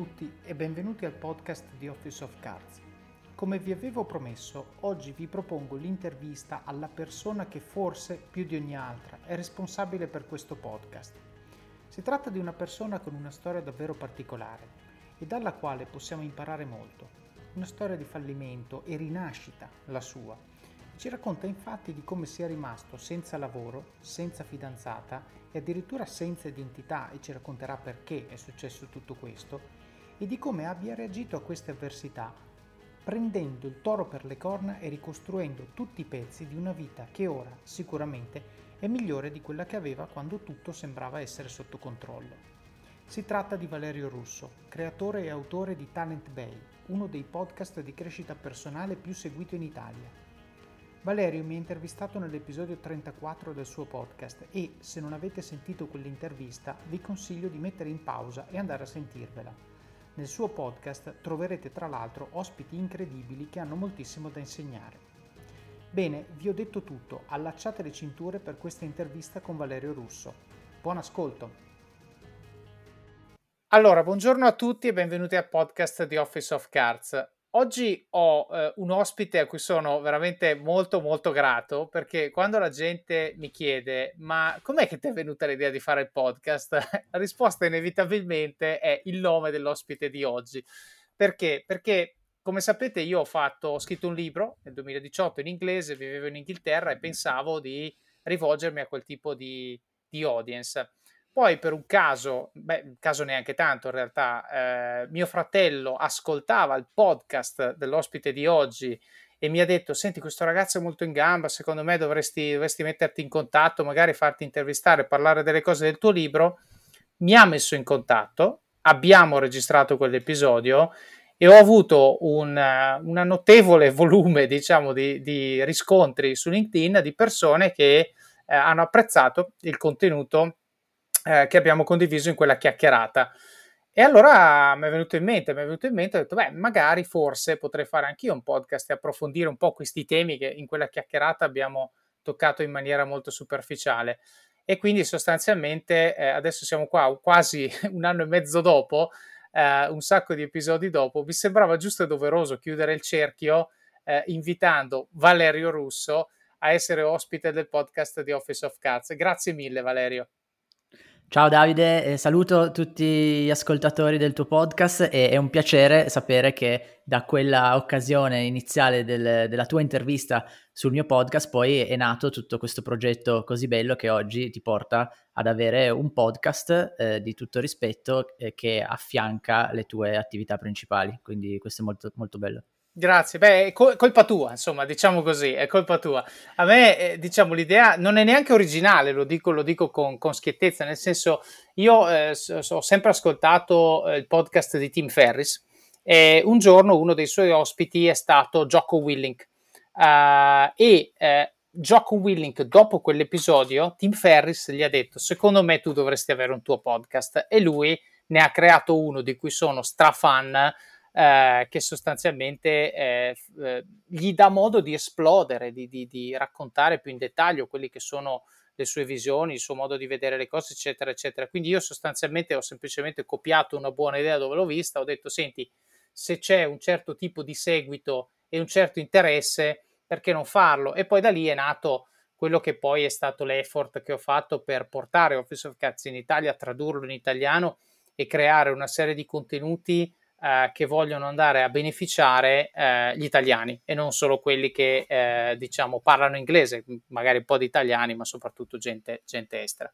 tutti e benvenuti al podcast di Office of Cards. Come vi avevo promesso, oggi vi propongo l'intervista alla persona che forse più di ogni altra è responsabile per questo podcast. Si tratta di una persona con una storia davvero particolare e dalla quale possiamo imparare molto. Una storia di fallimento e rinascita, la sua. Ci racconta infatti di come sia rimasto senza lavoro, senza fidanzata e addirittura senza identità e ci racconterà perché è successo tutto questo e di come abbia reagito a queste avversità, prendendo il toro per le corna e ricostruendo tutti i pezzi di una vita che ora sicuramente è migliore di quella che aveva quando tutto sembrava essere sotto controllo. Si tratta di Valerio Russo, creatore e autore di Talent Bay, uno dei podcast di crescita personale più seguito in Italia. Valerio mi ha intervistato nell'episodio 34 del suo podcast e, se non avete sentito quell'intervista, vi consiglio di mettere in pausa e andare a sentirvela. Nel suo podcast troverete tra l'altro ospiti incredibili che hanno moltissimo da insegnare. Bene, vi ho detto tutto, allacciate le cinture per questa intervista con Valerio Russo. Buon ascolto! Allora, buongiorno a tutti e benvenuti al podcast di Office of Cards. Oggi ho eh, un ospite a cui sono veramente molto molto grato perché quando la gente mi chiede ma com'è che ti è venuta l'idea di fare il podcast? la risposta inevitabilmente è il nome dell'ospite di oggi. Perché? Perché come sapete io ho, fatto, ho scritto un libro nel 2018 in inglese, vivevo in Inghilterra e pensavo di rivolgermi a quel tipo di, di audience. Poi per un caso, beh, caso neanche tanto in realtà, eh, mio fratello ascoltava il podcast dell'ospite di oggi e mi ha detto, senti, questo ragazzo è molto in gamba, secondo me dovresti, dovresti metterti in contatto, magari farti intervistare, parlare delle cose del tuo libro. Mi ha messo in contatto, abbiamo registrato quell'episodio e ho avuto un notevole volume, diciamo, di, di, riscontri su LinkedIn di persone che eh, hanno apprezzato il contenuto eh, che abbiamo condiviso in quella chiacchierata. E allora mi è venuto in mente, mi è venuto in mente, ho detto, beh, magari forse potrei fare anch'io un podcast e approfondire un po' questi temi che in quella chiacchierata abbiamo toccato in maniera molto superficiale. E quindi sostanzialmente eh, adesso siamo qua quasi un anno e mezzo dopo, eh, un sacco di episodi dopo, mi sembrava giusto e doveroso chiudere il cerchio eh, invitando Valerio Russo a essere ospite del podcast di Office of Cards. Grazie mille Valerio. Ciao Davide, eh, saluto tutti gli ascoltatori del tuo podcast e è un piacere sapere che da quella occasione iniziale del, della tua intervista sul mio podcast poi è nato tutto questo progetto così bello che oggi ti porta ad avere un podcast eh, di tutto rispetto eh, che affianca le tue attività principali, quindi questo è molto, molto bello. Grazie, beh, è colpa tua, insomma, diciamo così, è colpa tua. A me, eh, diciamo, l'idea non è neanche originale, lo dico, lo dico con, con schiettezza, nel senso, io eh, ho sempre ascoltato eh, il podcast di Tim Ferris e un giorno uno dei suoi ospiti è stato Jocko Willink. Uh, e eh, Jocko Willink, dopo quell'episodio, Tim Ferris gli ha detto, secondo me tu dovresti avere un tuo podcast e lui ne ha creato uno di cui sono strafan eh, che sostanzialmente eh, eh, gli dà modo di esplodere, di, di, di, raccontare più in dettaglio quelli che sono le sue visioni, il suo modo di vedere le cose, eccetera, eccetera. Quindi io sostanzialmente ho semplicemente copiato una buona idea dove l'ho vista, ho detto, senti, se c'è un certo tipo di seguito e un certo interesse, perché non farlo? E poi da lì è nato quello che poi è stato l'effort che ho fatto per portare Office of Cats in Italia, tradurlo in italiano e creare una serie di contenuti eh, che vogliono andare a beneficiare eh, gli italiani e non solo quelli che eh, diciamo parlano inglese, magari un po' di italiani, ma soprattutto gente, gente estera.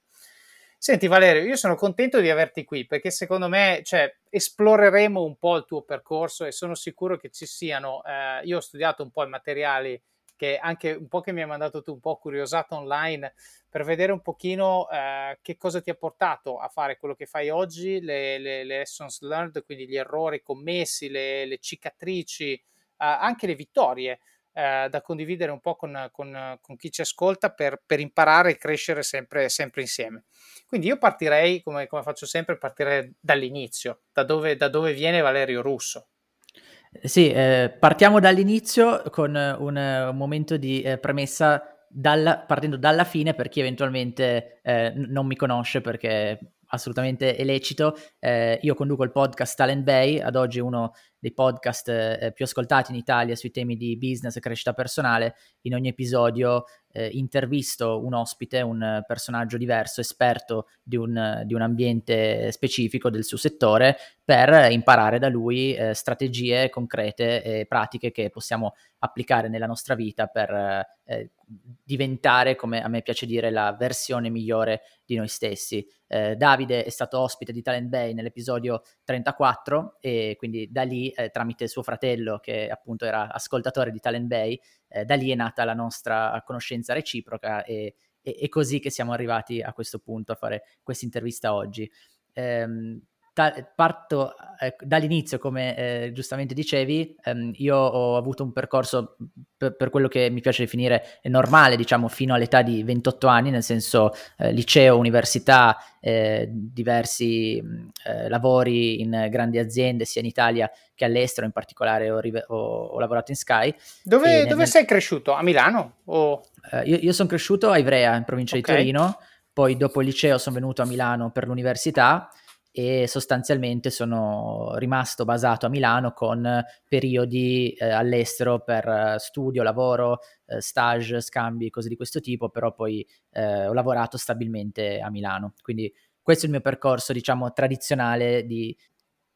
Senti Valerio, io sono contento di averti qui perché secondo me cioè, esploreremo un po' il tuo percorso e sono sicuro che ci siano, eh, io ho studiato un po' i materiali che anche un po' che mi hai mandato tu, un po' curiosato online per vedere un pochino eh, che cosa ti ha portato a fare quello che fai oggi, le, le, le lessons learned, quindi gli errori commessi, le, le cicatrici, eh, anche le vittorie eh, da condividere un po' con, con, con chi ci ascolta per, per, imparare e crescere sempre, sempre insieme. Quindi io partirei, come, come faccio sempre, partirei dall'inizio, da dove, da dove viene Valerio Russo. Sì, eh, partiamo dall'inizio con un, un momento di eh, premessa dalla, partendo dalla fine per chi eventualmente eh, non mi conosce perché assolutamente è lecito. Eh, io conduco il podcast Talent Bay, ad oggi uno dei podcast eh, più ascoltati in Italia sui temi di business e crescita personale. In ogni episodio eh, intervisto un ospite, un personaggio diverso, esperto di un, di un, ambiente specifico del suo settore, per imparare da lui eh, strategie concrete e pratiche che possiamo applicare nella nostra vita per eh, diventare, come a me piace dire, la versione migliore di noi stessi. Eh, Davide è stato ospite di Talent Bay nell'episodio 34 e quindi da lì, eh, tramite suo fratello che appunto era ascoltatore di Talent Bay, eh, da lì è nata la nostra conoscenza reciproca e, è così che siamo arrivati a questo punto a fare questa intervista oggi. Ehm, ta- parto eh, dall'inizio, come eh, giustamente dicevi, ehm, io ho avuto un percorso per, per, quello che mi piace definire normale, diciamo, fino all'età di 28 anni, nel senso eh, liceo, università, eh, diversi eh, lavori in grandi aziende, sia in Italia che all'estero, in particolare ho, rive- ho, ho lavorato in Sky. Dove, nel, dove sei cresciuto? A Milano? O... Eh, io, io sono cresciuto a Ivrea, in provincia okay. di Torino, poi dopo il liceo sono venuto a Milano per l'università e sostanzialmente sono rimasto basato a Milano con periodi eh, all'estero per eh, studio, lavoro, eh, stage, scambi, cose di questo tipo, però poi eh, ho lavorato stabilmente a Milano. Quindi questo è il mio percorso, diciamo, tradizionale di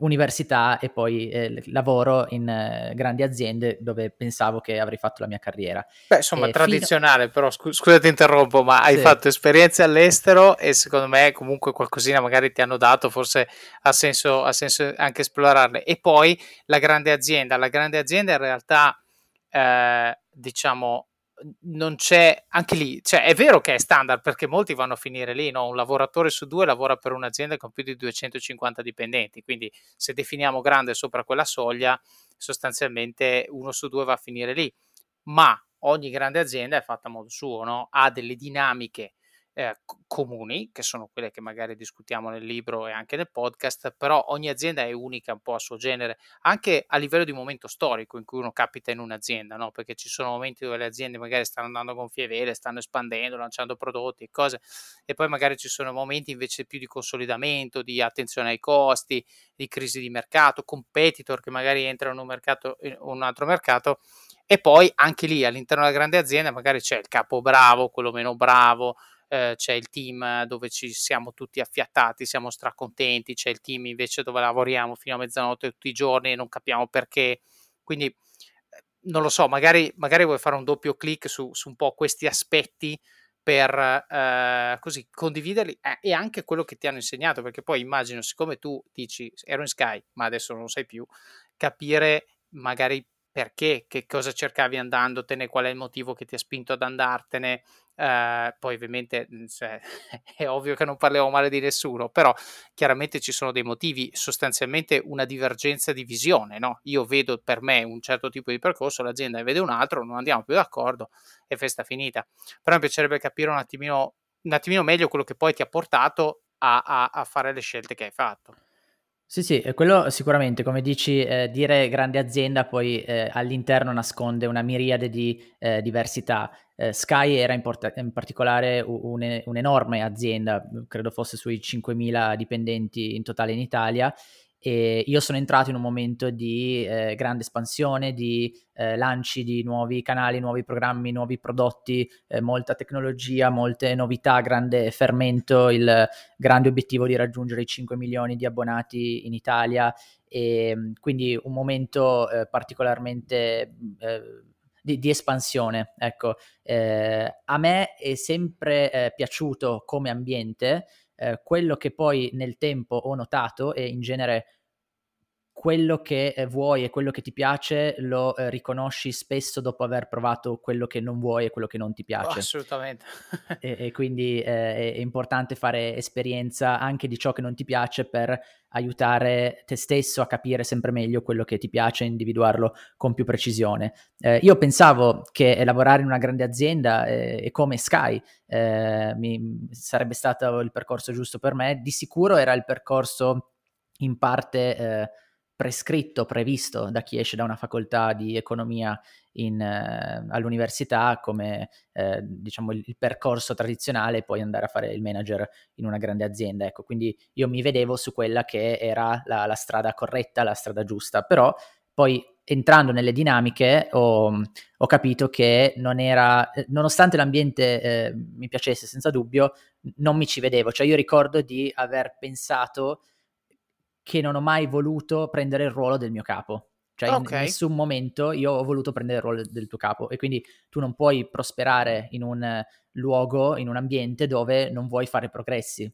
università e poi eh, lavoro in eh, grandi aziende dove pensavo che avrei fatto la mia carriera. Beh, insomma, e tradizionale, fino... però scu- scusa ti interrompo, ma hai sì. fatto esperienze all'estero e secondo me comunque qualcosina magari ti hanno dato, forse ha senso, ha senso anche esplorarle. E poi la grande azienda, la grande azienda in realtà, eh, diciamo, non c'è anche lì, cioè è vero che è standard perché molti vanno a finire lì, no? un lavoratore su due lavora per un'azienda con più di 250 dipendenti, quindi se definiamo grande sopra quella soglia, sostanzialmente uno su due va a finire lì, ma ogni grande azienda è fatta a modo suo, no? ha delle dinamiche eh, comuni, che sono quelle che magari discutiamo nel libro e anche nel podcast, però ogni azienda è unica un po' a suo genere, anche a livello di momento storico in cui uno capita in un'azienda, no? perché ci sono momenti dove le aziende magari stanno andando a gonfie vele, stanno espandendo, lanciando prodotti e cose, e poi magari ci sono momenti invece più di consolidamento, di attenzione ai costi, di crisi di mercato, competitor che magari entrano in un, mercato, in un altro mercato, e poi anche lì all'interno della grande azienda magari c'è il capo bravo, quello meno bravo, eh, c'è il team dove ci siamo tutti affiattati, siamo stracontenti, c'è il team invece dove lavoriamo fino a mezzanotte tutti i giorni e non capiamo perché. Quindi eh, non lo so, magari, magari vuoi fare un doppio clic su, su un po' questi aspetti per eh, così condividerli eh, e anche quello che ti hanno insegnato, perché poi immagino, siccome tu dici ero in Sky, ma adesso non lo sai più, capire magari perché, che cosa cercavi andandotene, qual è il motivo che ti ha spinto ad andartene. Uh, poi ovviamente mhmm, cioè, è ovvio che non parliamo male di nessuno, però chiaramente ci sono dei motivi, sostanzialmente una divergenza di visione. No? Io vedo per me un certo tipo di percorso, l'azienda ne vede un altro, non andiamo più d'accordo e festa finita. Però mi piacerebbe capire un attimino, un attimino meglio quello che poi ti ha portato a, a, a fare le scelte che hai fatto. Sì, sì, quello sicuramente, come dici, eh, dire grande azienda poi eh, all'interno nasconde una miriade di eh, diversità. Eh, Sky era in, port- in particolare un- un'enorme azienda, credo fosse sui 5.000 dipendenti in totale in Italia e io sono entrato in un momento di eh, grande espansione, di eh, lanci di nuovi canali, nuovi programmi, nuovi prodotti, eh, molta tecnologia, molte novità, grande fermento, il grande obiettivo di raggiungere i 5 milioni di abbonati in Italia e quindi un momento eh, particolarmente eh, di, di, espansione. Ecco, eh, a me è sempre piaciuto come ambiente eh, quello che poi nel tempo ho notato e in genere quello che eh, vuoi e quello che ti piace lo eh, riconosci spesso dopo aver provato quello che non vuoi e quello che non ti piace. Oh, assolutamente. e, e, quindi eh, è importante fare esperienza anche di ciò che non ti piace per aiutare te stesso a capire sempre meglio quello che ti piace e individuarlo con più precisione. Eh, io pensavo che lavorare in una grande azienda eh, e come Sky eh, mi, sarebbe stato il percorso giusto per me, di sicuro era il percorso in parte prescritto, previsto da chi esce da una facoltà di economia in, eh, all'università come eh, diciamo il, il, percorso tradizionale e poi andare a fare il manager in una grande azienda. Ecco, quindi io mi vedevo su quella che era la, la strada corretta, la strada giusta, però poi entrando nelle dinamiche ho, ho capito che non era, nonostante l'ambiente eh, mi piacesse senza dubbio, non mi ci vedevo. Cioè io ricordo di aver pensato che non ho mai voluto prendere il ruolo del mio capo. Cioè okay. in nessun momento io ho voluto prendere il ruolo del tuo capo e quindi tu non puoi prosperare in un luogo, in un ambiente dove non vuoi fare progressi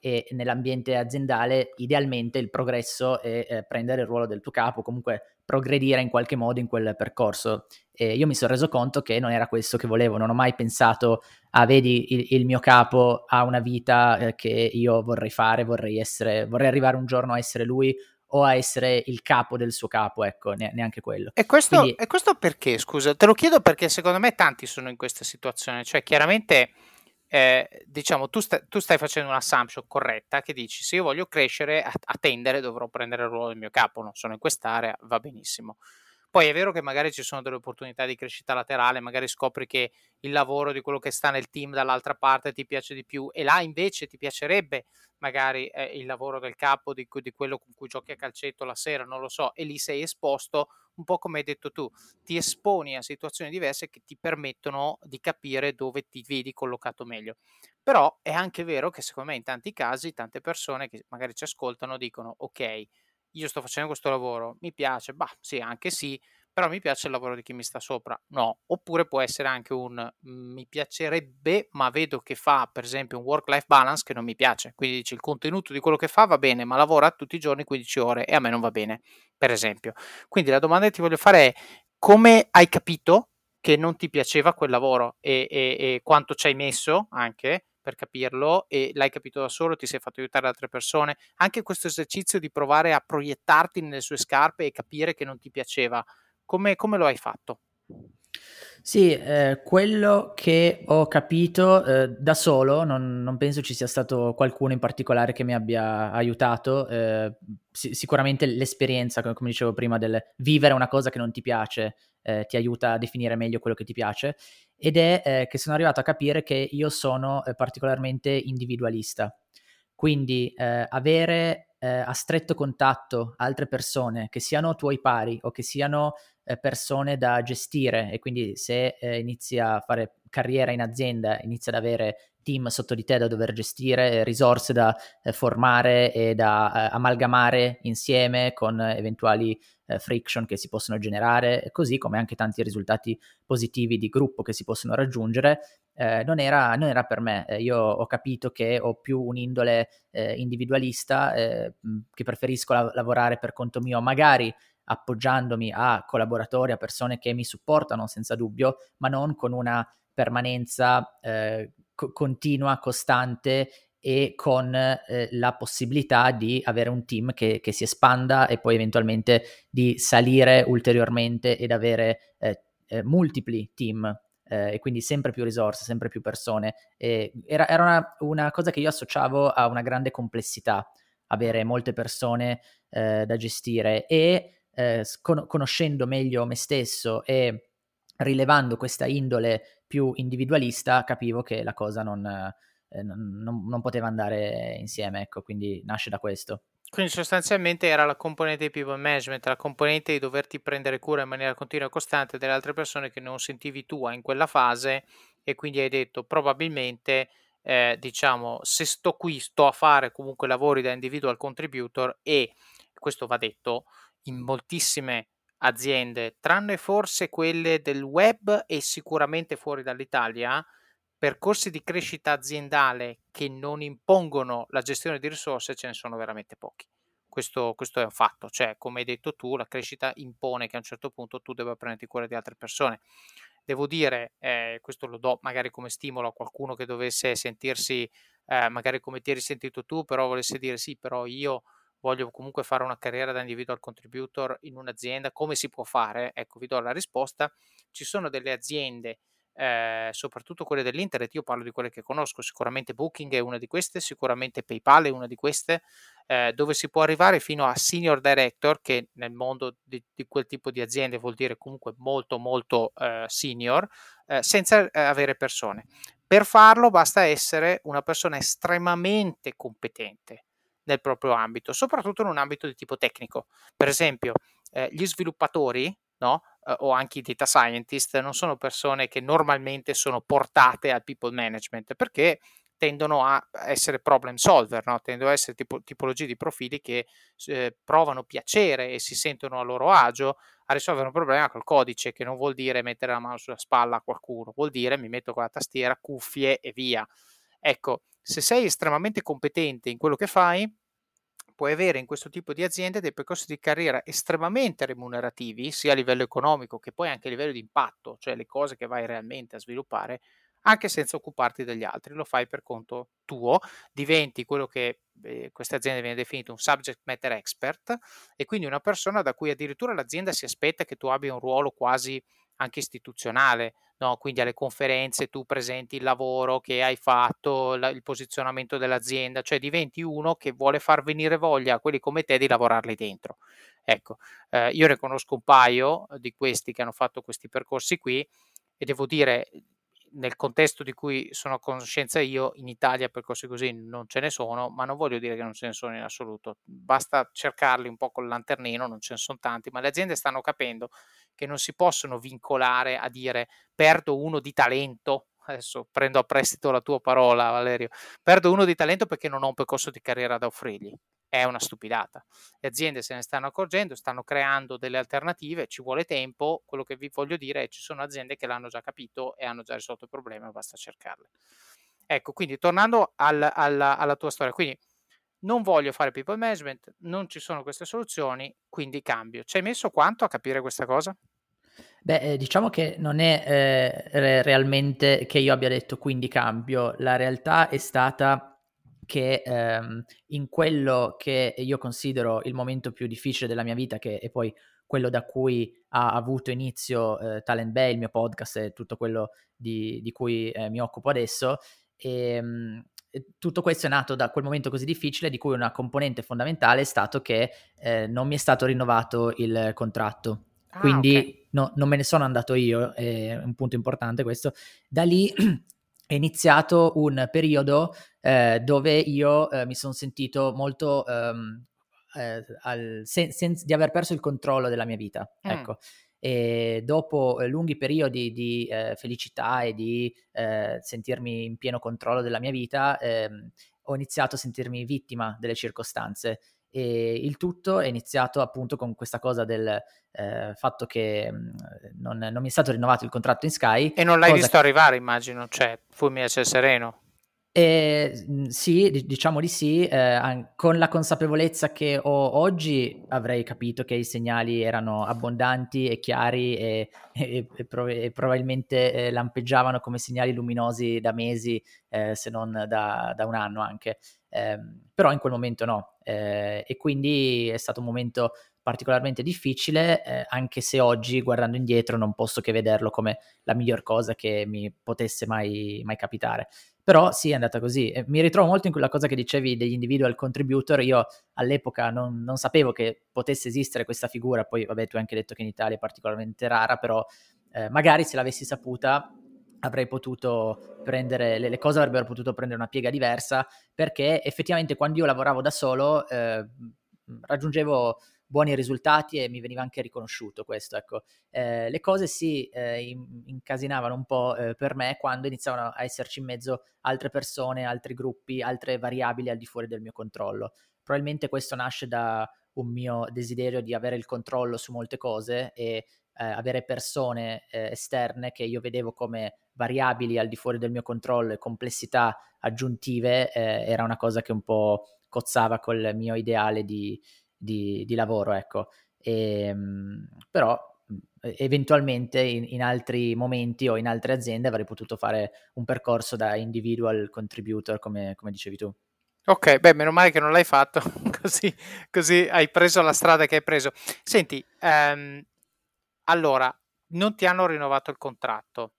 e nell'ambiente aziendale idealmente il progresso è eh, prendere il ruolo del tuo capo, comunque progredire in qualche modo in quel percorso. E io mi sono reso conto che non era questo che volevo, non ho mai pensato, ah vedi il, il mio capo ha una vita eh, che io vorrei fare, vorrei, essere, vorrei arrivare un giorno a essere lui o a essere il capo del suo capo, ecco, neanche quello. E questo, Quindi... e questo perché, scusa? Te lo chiedo perché secondo me tanti sono in questa situazione, cioè chiaramente eh, diciamo, tu, sta, tu, stai facendo un'assumption corretta che dici se io voglio crescere a, a, tendere dovrò prendere il ruolo del mio capo, non sono in quest'area, va benissimo. Poi è vero che magari ci sono delle opportunità di crescita laterale, magari scopri che il lavoro di quello che sta nel team dall'altra parte ti piace di più e là invece ti piacerebbe magari eh, il lavoro del capo di, di, quello con cui giochi a calcetto la sera, non lo so, e lì sei esposto un po' come hai detto tu, ti esponi a situazioni diverse che ti permettono di capire dove ti vedi collocato meglio. Però è anche vero che secondo me in tanti casi tante persone che magari ci ascoltano dicono ok, io sto facendo questo lavoro, mi piace, bah sì, anche sì, però mi piace il lavoro di chi mi sta sopra. No, oppure può essere anche un mm, mi piacerebbe, ma vedo che fa per esempio un work-life balance che non mi piace. Quindi dici il contenuto di quello che fa va bene, ma lavora tutti i giorni 15 ore e a me non va bene, per esempio. Quindi la domanda che ti voglio fare è come hai capito che non ti piaceva quel lavoro e, e, e quanto ci hai messo anche per capirlo e l'hai capito da solo, ti sei fatto aiutare da altre persone. Anche questo esercizio di provare a proiettarti nelle sue scarpe e capire che non ti piaceva come, come lo hai fatto? Sì, eh, quello che ho capito eh, da solo, non, non, penso ci sia stato qualcuno in particolare che mi abbia aiutato, eh, sì, sicuramente l'esperienza, come dicevo prima, del vivere una cosa che non ti piace eh, ti aiuta a definire meglio quello che ti piace, ed è eh, che sono arrivato a capire che io sono eh, particolarmente individualista, quindi avere a stretto contatto altre persone, che siano tuoi pari o che siano eh, persone da gestire. E quindi se eh, inizi a fare carriera in azienda, inizi ad avere team sotto di te da dover gestire, risorse da eh, formare e da eh, amalgamare insieme con eventuali eh, friction che si possono generare, così come anche tanti risultati positivi di gruppo che si possono raggiungere, eh, non, era, non, era, per me. io ho capito che ho più un'indole eh, individualista, eh, che preferisco la- lavorare per conto mio, magari appoggiandomi a collaboratori, a persone che mi supportano senza dubbio, ma non con una permanenza eh, co- continua, costante e con eh, la possibilità di avere un team che, che, si espanda e poi eventualmente di salire ulteriormente ed avere eh, eh multipli team eh, e quindi sempre più risorse, sempre più persone. era, era una, una, cosa che io associavo a una grande complessità, avere molte persone eh, da gestire e eh, con- conoscendo meglio me stesso e rilevando questa indole più individualista, capivo che la cosa non, non, non poteva andare insieme, ecco, quindi nasce da questo. Quindi sostanzialmente era la componente di people management, la componente di doverti prendere cura in maniera continua e costante delle altre persone che non sentivi tua in quella fase e quindi hai detto probabilmente eh, diciamo se sto qui sto a fare comunque lavori da individual contributor e questo va detto in moltissime aziende, tranne forse quelle del web e sicuramente fuori dall'Italia, percorsi di crescita aziendale che non impongono la gestione di risorse ce ne sono veramente pochi. Questo, questo, è un fatto, cioè come hai detto tu, la crescita impone che a un certo punto tu debba prenderti cura di altre persone. Devo dire, eh, questo lo do magari come stimolo a qualcuno che dovesse sentirsi, eh, magari come ti hai risentito tu, però volesse dire sì, però io voglio comunque fare una carriera da individual contributor in un'azienda, come si può fare? Ecco, vi do la risposta. Ci sono delle aziende, eh, soprattutto quelle dell'internet, io parlo di quelle che conosco, sicuramente Booking è una di queste, sicuramente PayPal è una di queste, eh, dove si può arrivare fino a senior director, che nel mondo di, di quel tipo di aziende vuol dire comunque molto molto eh, senior, eh, senza eh, avere persone. Per farlo basta essere una persona estremamente competente nel proprio ambito, soprattutto in un ambito di tipo tecnico. Per esempio, eh, gli sviluppatori no? Uh, o anche i data scientist non sono persone che normalmente sono portate al people management perché tendono a essere problem solver, no? tendono a essere tipo, tipologie di profili che eh, provano piacere e si sentono a loro agio a risolvere un problema col codice, che non vuol dire mettere la mano sulla spalla a qualcuno, vuol dire mi metto con la tastiera, cuffie e via. Ecco, se sei estremamente competente in quello che fai, puoi avere in questo tipo di aziende dei percorsi di carriera estremamente remunerativi, sia a livello economico che poi anche a livello di impatto, cioè le cose che vai realmente a sviluppare, anche senza occuparti degli altri, lo fai per conto tuo, diventi quello che eh, queste aziende viene definito un subject matter expert e quindi una persona da cui addirittura l'azienda si aspetta che tu abbia un ruolo quasi anche istituzionale, no? quindi alle conferenze tu presenti il lavoro che hai fatto, la, il posizionamento dell'azienda, cioè diventi uno che vuole far venire voglia a quelli come te di lavorarli dentro. Ecco, eh, io ne conosco un paio di questi che hanno fatto questi percorsi qui e devo dire nel contesto di cui sono a conoscenza io, in Italia percorsi così non ce ne sono, ma non voglio dire che non ce ne sono in assoluto. Basta cercarli un po' col lanternino, non ce ne sono tanti, ma le aziende stanno capendo che non si possono vincolare a dire perdo uno di talento. Adesso prendo a prestito la tua parola, Valerio. Perdo uno di talento perché non ho un percorso di carriera da offrirgli è una stupidata. Le aziende se ne stanno accorgendo, stanno creando delle alternative, ci vuole tempo, quello che vi voglio dire è che ci sono aziende che l'hanno già capito e hanno già risolto il problema, basta cercarle. Ecco, quindi tornando al, alla, alla tua storia, quindi non voglio fare people management, non ci sono queste soluzioni, quindi cambio. Ci hai messo quanto a capire questa cosa? Beh, eh, diciamo che non è eh, realmente che io abbia detto quindi cambio, la realtà è stata che ehm, in quello che io considero il momento più difficile della mia vita, che è poi quello da cui ha avuto inizio eh, Talent Bay, il mio podcast e tutto quello di, di cui eh, mi occupo adesso, ehm, e, tutto questo è nato da quel momento così difficile di cui una componente fondamentale è stato che eh, non mi è stato rinnovato il contratto. Ah, Quindi okay. no, non me ne sono andato io, è un punto importante questo. Da lì è iniziato un periodo eh, dove io eh, mi sono sentito molto ehm, eh, al, sen- sen- di aver perso il controllo della mia vita. Mm. Ecco. E dopo eh, lunghi periodi di eh, felicità e di sentirmi in pieno controllo della mia vita, ehm, ho iniziato a sentirmi vittima delle circostanze e il tutto è iniziato appunto con questa cosa del eh, fatto che mm, non, non, mi è stato rinnovato il contratto in Sky. E non l'hai visto che... arrivare, immagino, cioè fulmine a sereno. Eh, sì, diciamo di sì, eh, con la consapevolezza che ho oggi avrei capito che i segnali erano abbondanti e chiari e, e, e, prov- e probabilmente eh, lampeggiavano come segnali luminosi da mesi, eh, se non da, da, un anno anche. Ehm, però in quel momento no, eh, e quindi è stato un momento particolarmente difficile, eh, anche se oggi guardando indietro non posso che vederlo come la miglior cosa che mi potesse mai, mai capitare. Però sì, è andata così. E mi ritrovo molto in quella cosa che dicevi degli individual contributor. Io all'epoca non, non, sapevo che potesse esistere questa figura, poi vabbè tu hai anche detto che in Italia è particolarmente rara, però eh, magari se l'avessi saputa avrei potuto prendere, le, le, cose avrebbero potuto prendere una piega diversa, perché effettivamente quando io lavoravo da solo eh, raggiungevo buoni risultati e mi veniva anche riconosciuto questo. Ecco. Eh, le cose si eh, incasinavano un po' eh, per me quando iniziavano a esserci in mezzo altre persone, altri gruppi, altre variabili al di fuori del mio controllo. Probabilmente questo nasce da un mio desiderio di avere il controllo su molte cose e eh, avere persone eh, esterne che io vedevo come variabili al di fuori del mio controllo e complessità aggiuntive eh, era una cosa che un po' cozzava col mio ideale di, di, di lavoro, ecco. E, ehm, però eventualmente in, in, altri momenti o in altre aziende avrei potuto fare un percorso da individual contributor, come, come dicevi tu. Ok, beh, meno male che non l'hai fatto, così, così, hai preso la strada che hai preso. Senti, um, allora, non ti hanno rinnovato il contratto.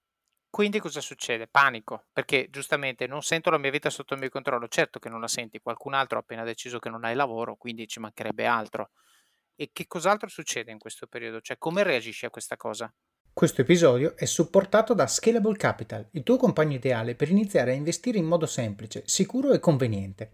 Quindi cosa succede? Panico, perché giustamente non sento la mia vita sotto il mio controllo. Certo che non la senti, qualcun altro ha appena deciso che non hai lavoro, quindi ci mancherebbe altro. E che cos'altro succede in questo periodo? Cioè, come reagisci a questa cosa? Questo episodio è supportato da Scalable Capital, il tuo compagno ideale per iniziare a investire in modo semplice, sicuro e conveniente.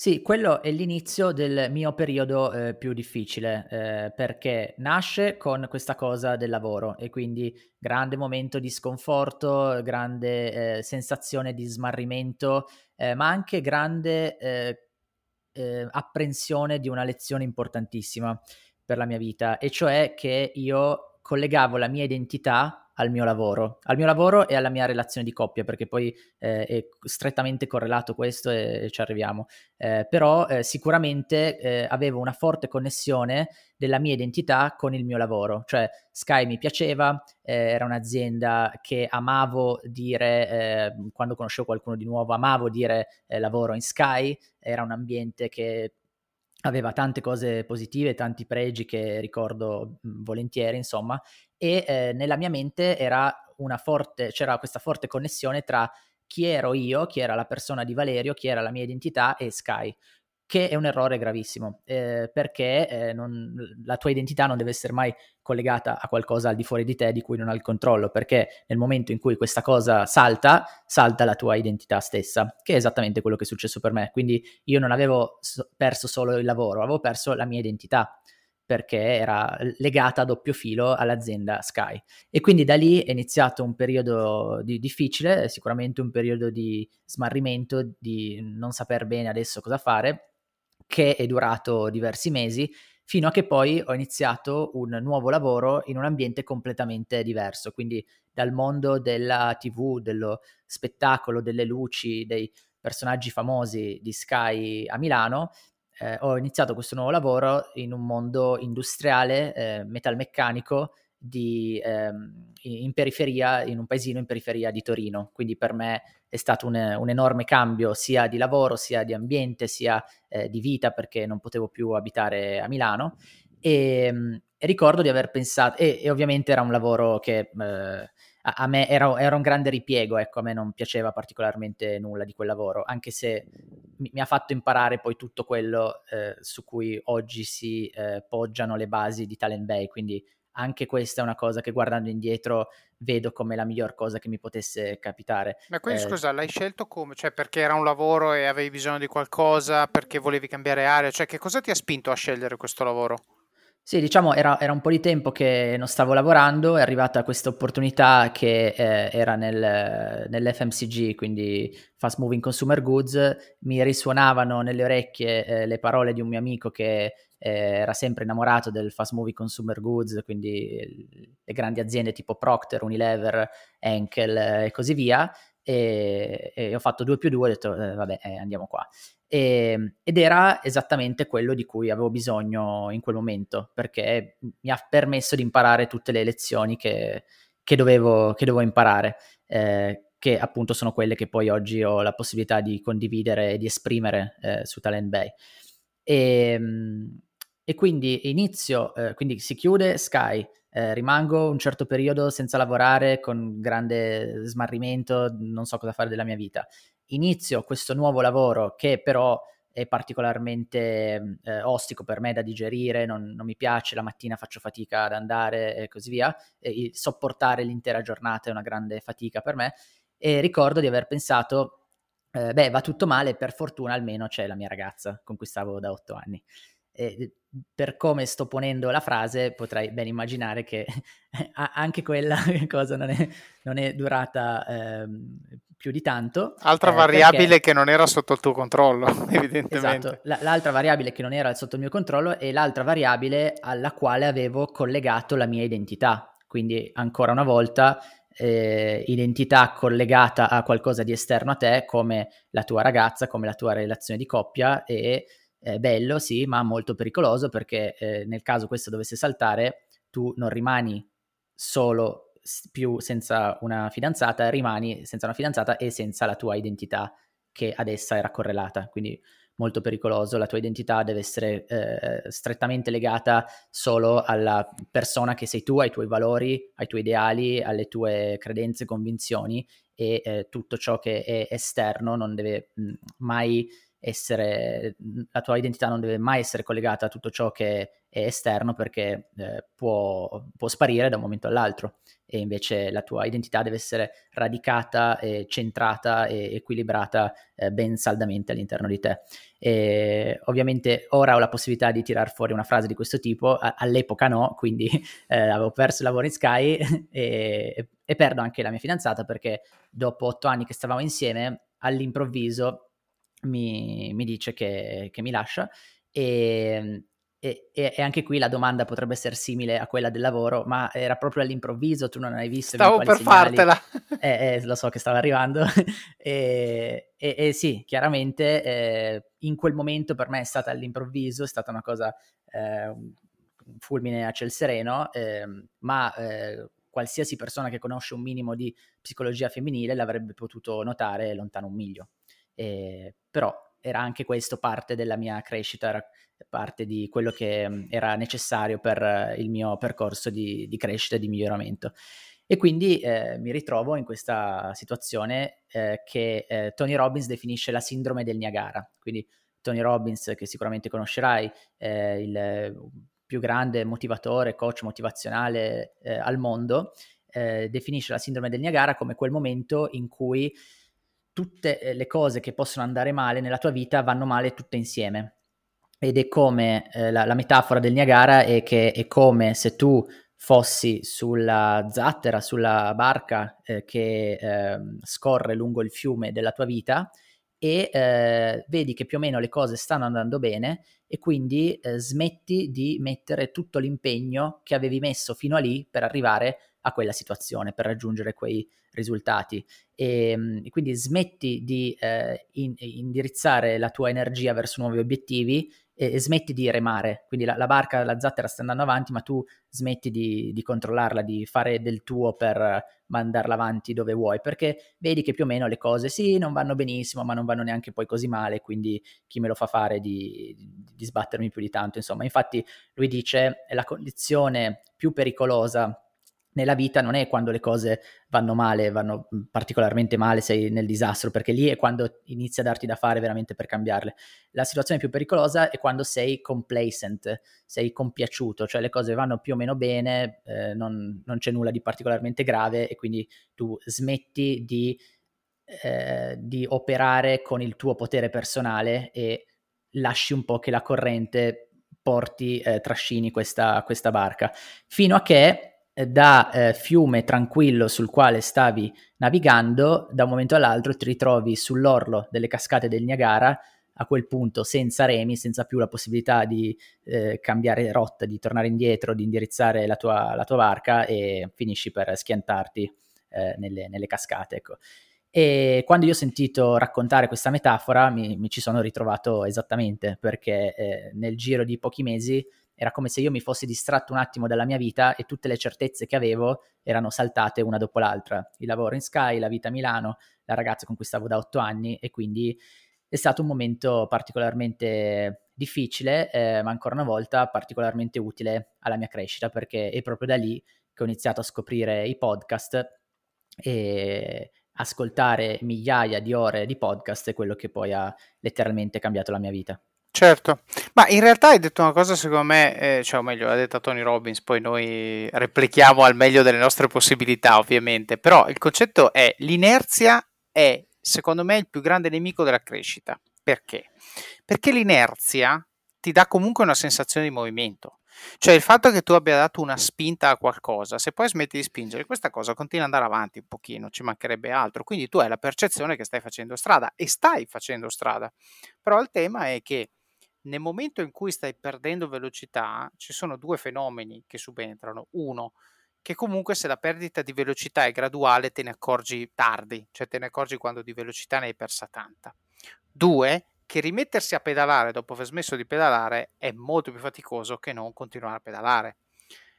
Sì, quello è l'inizio del mio periodo eh, più difficile eh, perché nasce con questa cosa del lavoro e quindi grande momento di sconforto, grande eh, sensazione di smarrimento, eh, ma anche grande eh, eh, apprensione di una lezione importantissima per la mia vita e cioè che io collegavo la mia identità al mio lavoro, al mio lavoro e alla mia relazione di coppia, perché poi eh, è strettamente correlato questo e, e ci arriviamo. Eh, però eh, sicuramente eh, avevo una forte connessione della mia identità con il mio lavoro, cioè Sky mi piaceva, eh, era un'azienda che amavo dire, eh, quando conoscevo qualcuno di nuovo, amavo dire lavoro in Sky, era un ambiente che aveva tante cose positive, tanti pregi che ricordo volentieri, insomma, e eh, nella mia mente forte, c'era questa forte connessione tra chi ero io, chi era la persona di Valerio, chi era la mia identità e Sky che è un errore gravissimo, eh, perché eh, non, la tua identità non deve essere mai collegata a qualcosa al di fuori di te di cui non hai il controllo, perché nel momento in cui questa cosa salta, salta la tua identità stessa, che è esattamente quello che è successo per me. Quindi io non avevo so- perso solo il lavoro, avevo perso la mia identità perché era legata a doppio filo all'azienda Sky. E quindi da lì è iniziato un periodo di, difficile, sicuramente un periodo di smarrimento, di non saper bene adesso cosa fare, che è durato diversi mesi, fino a che poi ho iniziato un nuovo lavoro in un ambiente completamente diverso, quindi dal mondo della TV, dello spettacolo, delle luci, dei personaggi famosi di Sky a Milano, eh, ho iniziato questo nuovo lavoro in un mondo industriale, eh, metalmeccanico, di, ehm, in periferia, in un paesino in periferia di Torino. Quindi per me è stato un, un enorme cambio sia di lavoro, sia di ambiente, sia eh, di vita perché non potevo più abitare a Milano. E, ehm, e ricordo di aver pensato, e, e, ovviamente era un lavoro che eh, a, a, me era, era, un grande ripiego, ecco, a me non piaceva particolarmente nulla di quel lavoro, anche se mi, mi ha fatto imparare poi tutto quello eh, su cui oggi si eh, poggiano le basi di Talent Bay, quindi anche questa è una cosa che guardando indietro vedo come la miglior cosa che mi potesse capitare. Ma quindi eh, scusa, l'hai scelto come? Cioè perché era un lavoro e avevi bisogno di qualcosa, perché volevi cambiare area? Cioè che cosa ti ha spinto a scegliere questo lavoro? Sì, diciamo era, era un po' di tempo che non stavo lavorando, è arrivata questa opportunità che eh, era nel, nell'FMCG, quindi Fast Moving Consumer Goods, mi risuonavano nelle orecchie eh, le parole di un mio amico che eh, era sempre innamorato del fast moving consumer goods, quindi le grandi aziende tipo Procter, Unilever, Enkel eh, e così via. E, e, ho fatto 2 più 2 ho detto eh, vabbè eh, andiamo qua e, ehm, ed era esattamente quello di cui avevo bisogno in quel momento perché mi ha permesso di imparare tutte le lezioni che, che, dovevo, che dovevo, imparare eh, che appunto sono quelle che poi oggi ho la possibilità di condividere e di esprimere eh, su Talent Bay e, ehm, e quindi inizio, eh, quindi si chiude Sky, eh, rimango un certo periodo senza lavorare con grande smarrimento, non so cosa fare della mia vita. Inizio questo nuovo lavoro che però è particolarmente eh, ostico per me da digerire, non, non, mi piace, la mattina faccio fatica ad andare e così via, e sopportare l'intera giornata è una grande fatica per me e ricordo di aver pensato, eh, beh va tutto male, per fortuna almeno c'è la mia ragazza con cui stavo da otto anni. E per come sto ponendo la frase potrai ben immaginare che anche quella cosa non è, non è durata eh, più di tanto. Altra eh, variabile perché... che non era sotto il tuo controllo, evidentemente. Esatto, L- l'altra variabile che non era sotto il mio controllo è l'altra variabile alla quale avevo collegato la mia identità. Quindi ancora una volta eh, identità collegata a qualcosa di esterno a te come la tua ragazza, come la tua relazione di coppia e eh, bello sì, ma molto pericoloso perché eh, nel caso questo dovesse saltare tu non rimani solo più senza una fidanzata, rimani senza una fidanzata e senza la tua identità che ad essa era correlata. Quindi molto pericoloso, la tua identità deve essere eh, strettamente legata solo alla persona che sei tu, ai tuoi valori, ai tuoi ideali, alle tue credenze, convinzioni e eh, tutto ciò che è esterno non deve mh, mai essere, la tua identità non deve mai essere collegata a tutto ciò che è esterno perché eh, può, può, sparire da un momento all'altro e invece la tua identità deve essere radicata, e centrata e equilibrata eh, ben saldamente all'interno di te. E ovviamente ora ho la possibilità di tirar fuori una frase di questo tipo, a- all'epoca no, quindi eh, avevo perso il lavoro in Sky e, e perdo anche la mia fidanzata perché dopo otto anni che stavamo insieme all'improvviso mi, mi dice che, che, mi lascia e, e, e, anche qui la domanda potrebbe essere simile a quella del lavoro, ma era proprio all'improvviso, tu non hai visto. Stavo per segnali. fartela. Eh, eh, lo so che stava arrivando. e, e, sì, chiaramente eh, in quel momento per me è stata all'improvviso, è stata una cosa, eh, un fulmine a ciel sereno, ehm, ma eh, qualsiasi persona che conosce un minimo di psicologia femminile l'avrebbe potuto notare lontano un miglio. Eh, però era anche questo parte della mia crescita, era parte di quello che mm, era necessario per il mio percorso di, di crescita e di miglioramento. E quindi eh, mi ritrovo in questa situazione eh, che eh, Tony Robbins definisce la sindrome del Niagara. Quindi Tony Robbins, che sicuramente conoscerai, il più grande motivatore, coach motivazionale eh, al mondo, eh, definisce la sindrome del Niagara come quel momento in cui tutte eh, le cose che possono andare male nella tua vita vanno male tutte insieme. Ed è come eh, la, la, metafora del Niagara è che è come se tu fossi sulla zattera, sulla barca eh, che eh, scorre lungo il fiume della tua vita e eh, vedi che più o meno le cose stanno andando bene e quindi eh, smetti di mettere tutto l'impegno che avevi messo fino a lì per arrivare a quella situazione, per raggiungere quei risultati. E, ehm, e quindi smetti di eh, in, indirizzare la tua energia verso nuovi obiettivi e, e smetti di remare. Quindi la, la, barca, la zattera sta andando avanti, ma tu smetti di, di controllarla, di fare del tuo per mandarla avanti dove vuoi, perché vedi che più o meno le cose sì, non vanno benissimo, ma non vanno neanche poi così male, quindi chi me lo fa fare di, di sbattermi più di tanto, insomma. Infatti lui dice è la condizione più pericolosa nella vita non è quando le cose vanno male, vanno particolarmente male, sei nel disastro, perché lì è quando inizi a darti da fare veramente per cambiarle. La situazione più pericolosa è quando sei complacent, sei compiaciuto, cioè le cose vanno più o meno bene, eh, non, non, c'è nulla di particolarmente grave e quindi tu smetti di, eh, di operare con il tuo potere personale e lasci un po' che la corrente porti, eh, trascini questa, questa barca, fino a che da eh, fiume tranquillo sul quale stavi navigando, da un momento all'altro ti ritrovi sull'orlo delle cascate del Niagara, a quel punto senza remi, senza più la possibilità di eh, cambiare rotta, di tornare indietro, di indirizzare la tua, la tua barca e finisci per schiantarti eh, nelle, nelle, cascate. Ecco. E quando io ho sentito raccontare questa metafora mi, mi ci sono ritrovato esattamente, perché eh, nel giro di pochi mesi era come se io mi fossi distratto un attimo dalla mia vita e tutte le certezze che avevo erano saltate una dopo l'altra. Il lavoro in Sky, la vita a Milano, la ragazza con cui stavo da otto anni e quindi è stato un momento particolarmente difficile, eh, ma ancora una volta particolarmente utile alla mia crescita perché è proprio da lì che ho iniziato a scoprire i podcast e ascoltare migliaia di ore di podcast è quello che poi ha letteralmente cambiato la mia vita. Certo, ma in realtà hai detto una cosa secondo me, eh, cioè o meglio, l'ha detta Tony Robbins, poi noi replichiamo al meglio delle nostre possibilità ovviamente, però il concetto è l'inerzia è secondo me il più grande nemico della crescita. Perché? Perché l'inerzia ti dà comunque una sensazione di movimento. Cioè il fatto che tu abbia dato una spinta a qualcosa, se poi smetti di spingere, questa cosa continua ad andare avanti un pochino, ci mancherebbe altro. Quindi tu hai la percezione che stai facendo strada e stai facendo strada. Però il tema è che nel momento in cui stai perdendo velocità, ci sono due fenomeni che subentrano. Uno, che comunque se la perdita di velocità è graduale te ne accorgi tardi, cioè te ne accorgi quando di velocità ne hai persa tanta. Due, che rimettersi a pedalare dopo aver smesso di pedalare è molto più faticoso che non continuare a pedalare.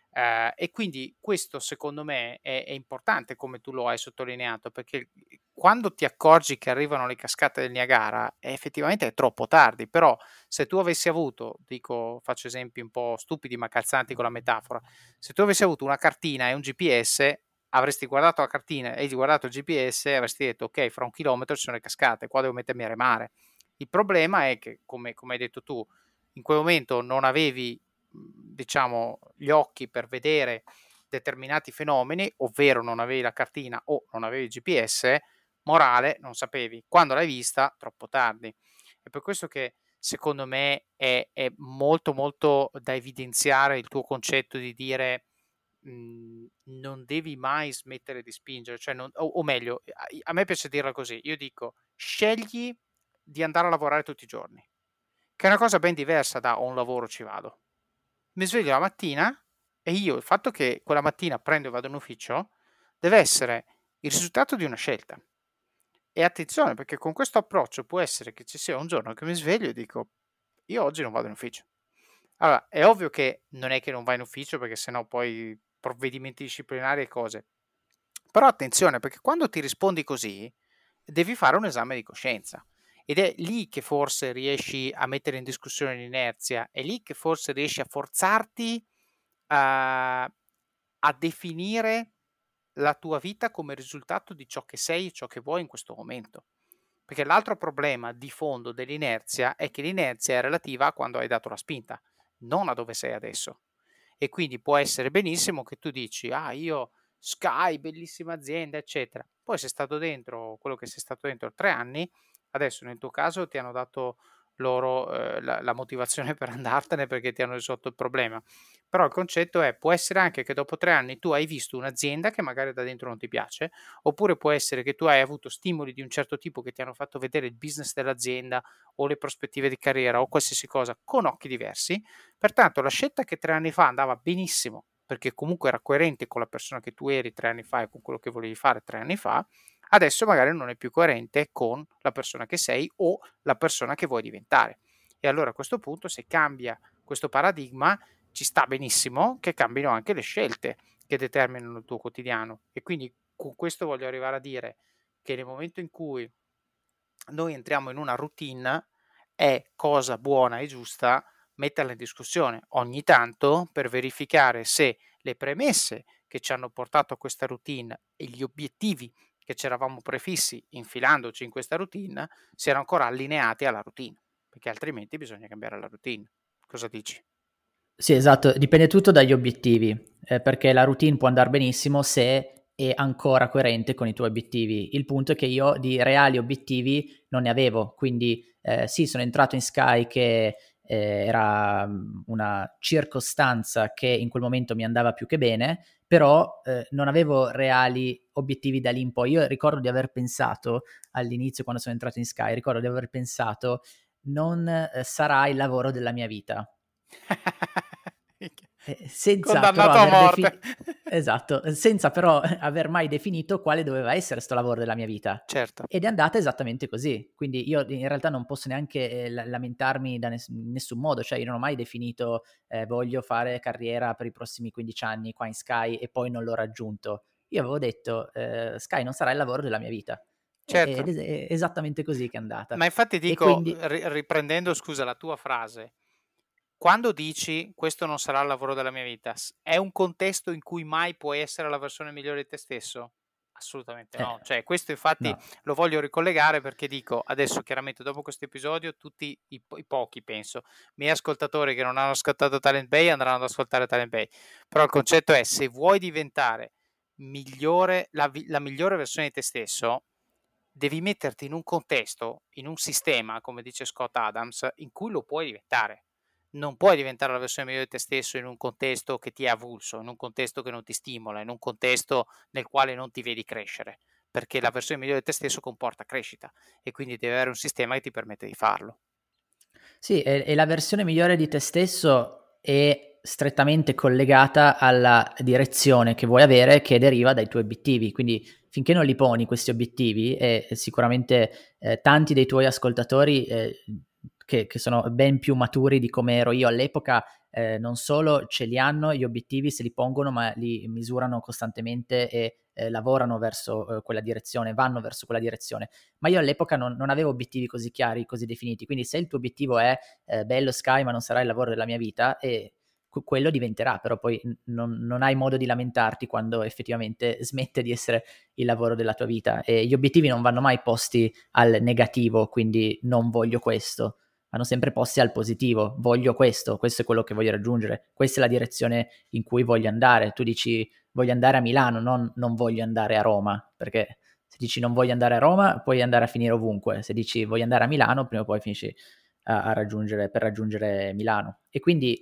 Uh, e quindi questo secondo me è, è, importante come tu lo hai sottolineato perché quando ti accorgi che arrivano le cascate del Niagara effettivamente è troppo tardi però se tu avessi avuto dico faccio esempi un po' stupidi ma calzanti con la metafora se tu avessi avuto una cartina e un GPS avresti guardato la cartina e guardato il GPS e avresti detto ok fra un chilometro ci sono le cascate qua devo mettermi a remare il problema è che come, come hai detto tu in quel momento non avevi diciamo, gli occhi per vedere determinati fenomeni, ovvero non avevi la cartina o non avevi il GPS, morale, non sapevi. Quando l'hai vista, troppo tardi. È per questo che secondo me è, è molto molto da evidenziare il tuo concetto di dire mh, non devi mai smettere di spingere, cioè non, o, o meglio, a, a me piace dirla così, io dico scegli di andare a lavorare tutti i giorni, che è una cosa ben diversa da un lavoro ci vado mi sveglio la mattina e io il fatto che quella mattina prendo e vado in ufficio deve essere il risultato di una scelta. E attenzione, perché con questo approccio può essere che ci sia un giorno che mi sveglio e dico, io oggi non vado in ufficio. Allora, è ovvio che non è che non vai in ufficio perché sennò poi provvedimenti disciplinari e cose. Però attenzione, perché quando ti rispondi così, devi fare un esame di coscienza. Ed è lì che forse riesci a mettere in discussione l'inerzia, è lì che forse riesci a forzarti a, a definire la tua vita come risultato di ciò che sei e ciò che vuoi in questo momento. Perché l'altro problema di fondo dell'inerzia è che l'inerzia è relativa a quando hai dato la spinta, non a dove sei adesso. E quindi può essere benissimo che tu dici, ah io Sky, bellissima azienda, eccetera. Poi sei stato dentro quello che sei stato dentro tre anni Adesso nel tuo caso ti hanno dato loro eh, la, la, motivazione per andartene perché ti hanno risolto il problema. Però il concetto è, può essere anche che dopo tre anni tu hai visto un'azienda che magari da dentro non ti piace, oppure può essere che tu hai avuto stimoli di un certo tipo che ti hanno fatto vedere il business dell'azienda o le prospettive di carriera o qualsiasi cosa con occhi diversi. Pertanto la scelta che tre anni fa andava benissimo perché comunque era coerente con la persona che tu eri tre anni fa e con quello che volevi fare tre anni fa, adesso magari non è più coerente con la persona che sei o la persona che vuoi diventare. E allora a questo punto, se cambia questo paradigma, ci sta benissimo che cambino anche le scelte che determinano il tuo quotidiano. E quindi con questo voglio arrivare a dire che nel momento in cui noi entriamo in una routine, è cosa buona e giusta metterla in discussione ogni tanto per verificare se le premesse che ci hanno portato a questa routine e gli obiettivi che ci eravamo prefissi infilandoci in questa routine siano ancora allineati alla routine, perché altrimenti bisogna cambiare la routine. Cosa dici? Sì, esatto, dipende tutto dagli obiettivi, eh, perché la routine può andare benissimo se è ancora coerente con i tuoi obiettivi. Il punto è che io di reali obiettivi non ne avevo, quindi eh, sì, sono entrato in Sky che eh, era mm, una circostanza che in quel momento mi andava più che bene, però eh, non avevo reali obiettivi da lì in poi. Io ricordo di aver pensato all'inizio, quando sono entrato in Sky, ricordo di aver pensato non eh, sarà il lavoro della mia vita. Eh, senza però aver defi- esatto, senza però aver mai definito quale doveva essere questo lavoro della mia vita. Certo. Ed è andata esattamente così. Quindi io in realtà non posso neanche eh, lamentarmi da ness- nessun modo, cioè io non ho mai definito eh, voglio fare carriera per i prossimi 15 anni qua in Sky e poi non l'ho raggiunto. Io avevo detto eh, Sky non sarà il lavoro della mia vita. Certo. Ed è esattamente così che è andata. Ma infatti dico, quindi... riprendendo scusa la tua frase, quando dici questo non sarà il lavoro della mia vita, è un contesto in cui mai puoi essere la versione migliore di te stesso? Assolutamente eh, no. Cioè, questo infatti no. lo voglio ricollegare perché dico adesso, chiaramente, dopo questo episodio, tutti i, i, pochi, penso, miei ascoltatori che non hanno ascoltato Talent Bay andranno ad ascoltare Talent Bay. Però il concetto è: se vuoi diventare migliore, la, la migliore versione di te stesso, devi metterti in un contesto, in un sistema, come dice Scott Adams, in cui lo puoi diventare non puoi diventare la versione migliore di te stesso in un contesto che ti è avulso, in un contesto che non ti stimola, in un contesto nel quale non ti vedi crescere, perché la versione migliore di te stesso comporta crescita e quindi devi avere un sistema che ti permette di farlo. Sì, e, e la versione migliore di te stesso è strettamente collegata alla direzione che vuoi avere che deriva dai tuoi obiettivi. Quindi finché non li poni questi obiettivi e sicuramente eh, tanti dei tuoi ascoltatori eh, che, che, sono ben più maturi di come ero io all'epoca, eh, non solo ce li hanno gli obiettivi, se li pongono, ma li misurano costantemente e eh, lavorano verso eh, quella direzione, vanno verso quella direzione. Ma io all'epoca non, non, avevo obiettivi così chiari, così definiti. Quindi se il tuo obiettivo è eh, bello Sky, ma non sarà il lavoro della mia vita, e quello diventerà, però poi non, non, hai modo di lamentarti quando effettivamente smette di essere il lavoro della tua vita e gli obiettivi non vanno mai posti al negativo, quindi non voglio questo, vanno sempre posti al positivo, voglio questo, questo è quello che voglio raggiungere, questa è la direzione in cui voglio andare. Tu dici voglio andare a Milano, non, non voglio andare a Roma, perché se dici non voglio andare a Roma puoi andare a finire ovunque, se dici voglio andare a Milano prima o poi finisci a, a raggiungere, per raggiungere Milano. E quindi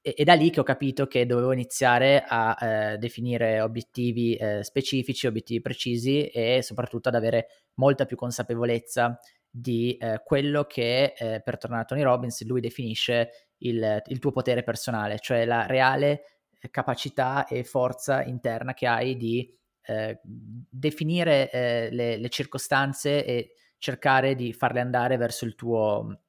è, è, da lì che ho capito che dovevo iniziare a eh, definire obiettivi eh, specifici, obiettivi precisi e soprattutto ad avere molta più consapevolezza di eh, quello che, eh, per tornare a Tony Robbins, lui definisce il, il, tuo potere personale, cioè la reale eh, capacità e forza interna che hai di eh, definire eh, le, le, circostanze e cercare di farle andare verso il tuo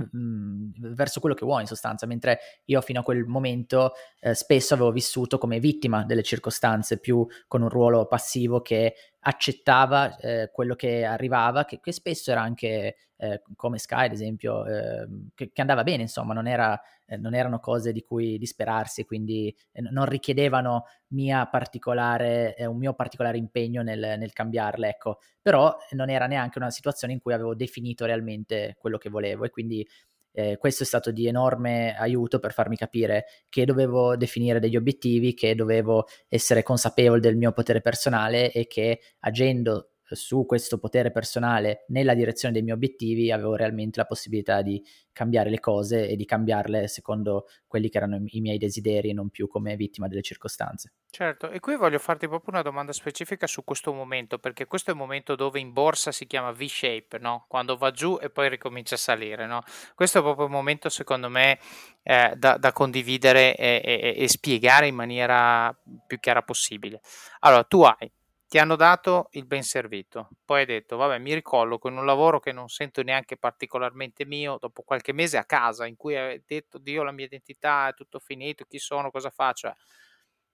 Mhmm, verso quello che vuoi in sostanza, mentre io fino a quel momento eh, spesso avevo vissuto come vittima delle circostanze, più con un ruolo passivo che accettava eh, quello che arrivava, che, che spesso era anche eh, come Sky ad esempio, ehm, che, che, andava bene, insomma, non, era, eh, non, erano cose di cui disperarsi, quindi eh, non richiedevano eh, un mio particolare impegno nel, nel cambiarle, ecco, però non era neanche una situazione in cui avevo definito realmente quello che volevo e quindi eh, questo è stato di enorme aiuto per farmi capire che dovevo definire degli obiettivi, che dovevo essere consapevole del mio potere personale e che agendo su questo potere personale nella direzione dei miei obiettivi avevo realmente la possibilità di cambiare le cose e di cambiarle secondo quelli che erano i miei desideri e non più come vittima delle circostanze. Certo, e qui voglio farti proprio una domanda specifica su questo momento, perché questo è il momento dove in borsa si chiama V-shape, no? quando va giù e poi ricomincia a salire. No? Questo è proprio il momento, secondo me, eh, da, da, condividere e, e, e spiegare in maniera più chiara possibile. Allora, tu hai ti hanno dato il ben servito. Poi hai detto, vabbè, mi ricolloco in un lavoro che non sento neanche particolarmente mio, dopo qualche mese a casa, in cui hai detto, Dio, la mia identità è tutto finito, chi sono, cosa faccio.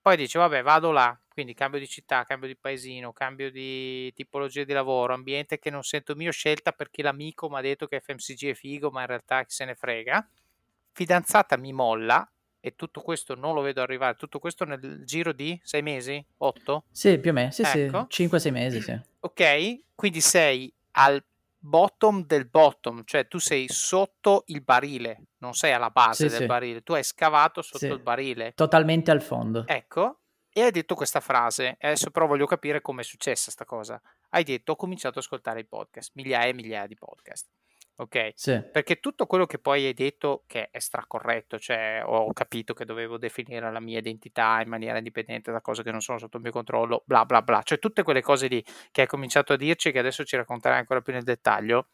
Poi dici, vabbè, vado là, quindi cambio di città, cambio di paesino, cambio di tipologia di lavoro, ambiente che non sento mio, scelta perché l'amico mi ha detto che FMCG è figo, ma in realtà chi se ne frega. Fidanzata mi molla, e tutto questo non lo vedo arrivare, tutto questo nel giro di sei mesi? Otto? Sì, più o meno, sì, ecco. sì, 5-6 mesi, sì. Ok, quindi sei al bottom del bottom, cioè tu sei sotto il barile, non sei alla base sì, del sì. barile, tu hai scavato sotto sì. il barile. Totalmente al fondo. Ecco, e hai detto questa frase, adesso però voglio capire come è successa questa cosa. Hai detto ho cominciato ad ascoltare i podcast, migliaia e migliaia di podcast ok? Sì. Perché tutto quello che poi hai detto che è stracorretto, cioè ho capito che dovevo definire la mia identità in maniera indipendente da cose che non sono sotto il mio controllo, bla bla bla, cioè tutte quelle cose lì che hai cominciato a dirci che adesso ci racconterai ancora più nel dettaglio.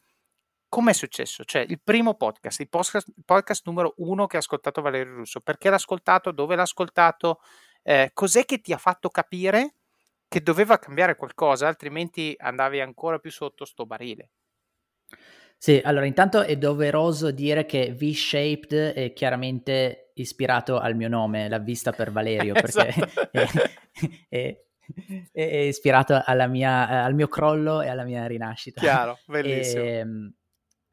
Com'è successo? Cioè, il primo podcast, il podcast, il podcast numero uno che ha ascoltato Valerio Russo, perché l'ha ascoltato, dove l'ha ascoltato, eh, cos'è che ti ha fatto capire che doveva cambiare qualcosa, altrimenti andavi ancora più sotto sto barile. Sì, allora intanto è doveroso dire che V-Shaped è chiaramente ispirato al mio nome, l'ha vista per Valerio, perché esatto. è, è, è, ispirato mia, al mio crollo e alla mia rinascita. Chiaro, bellissimo. E, ehm,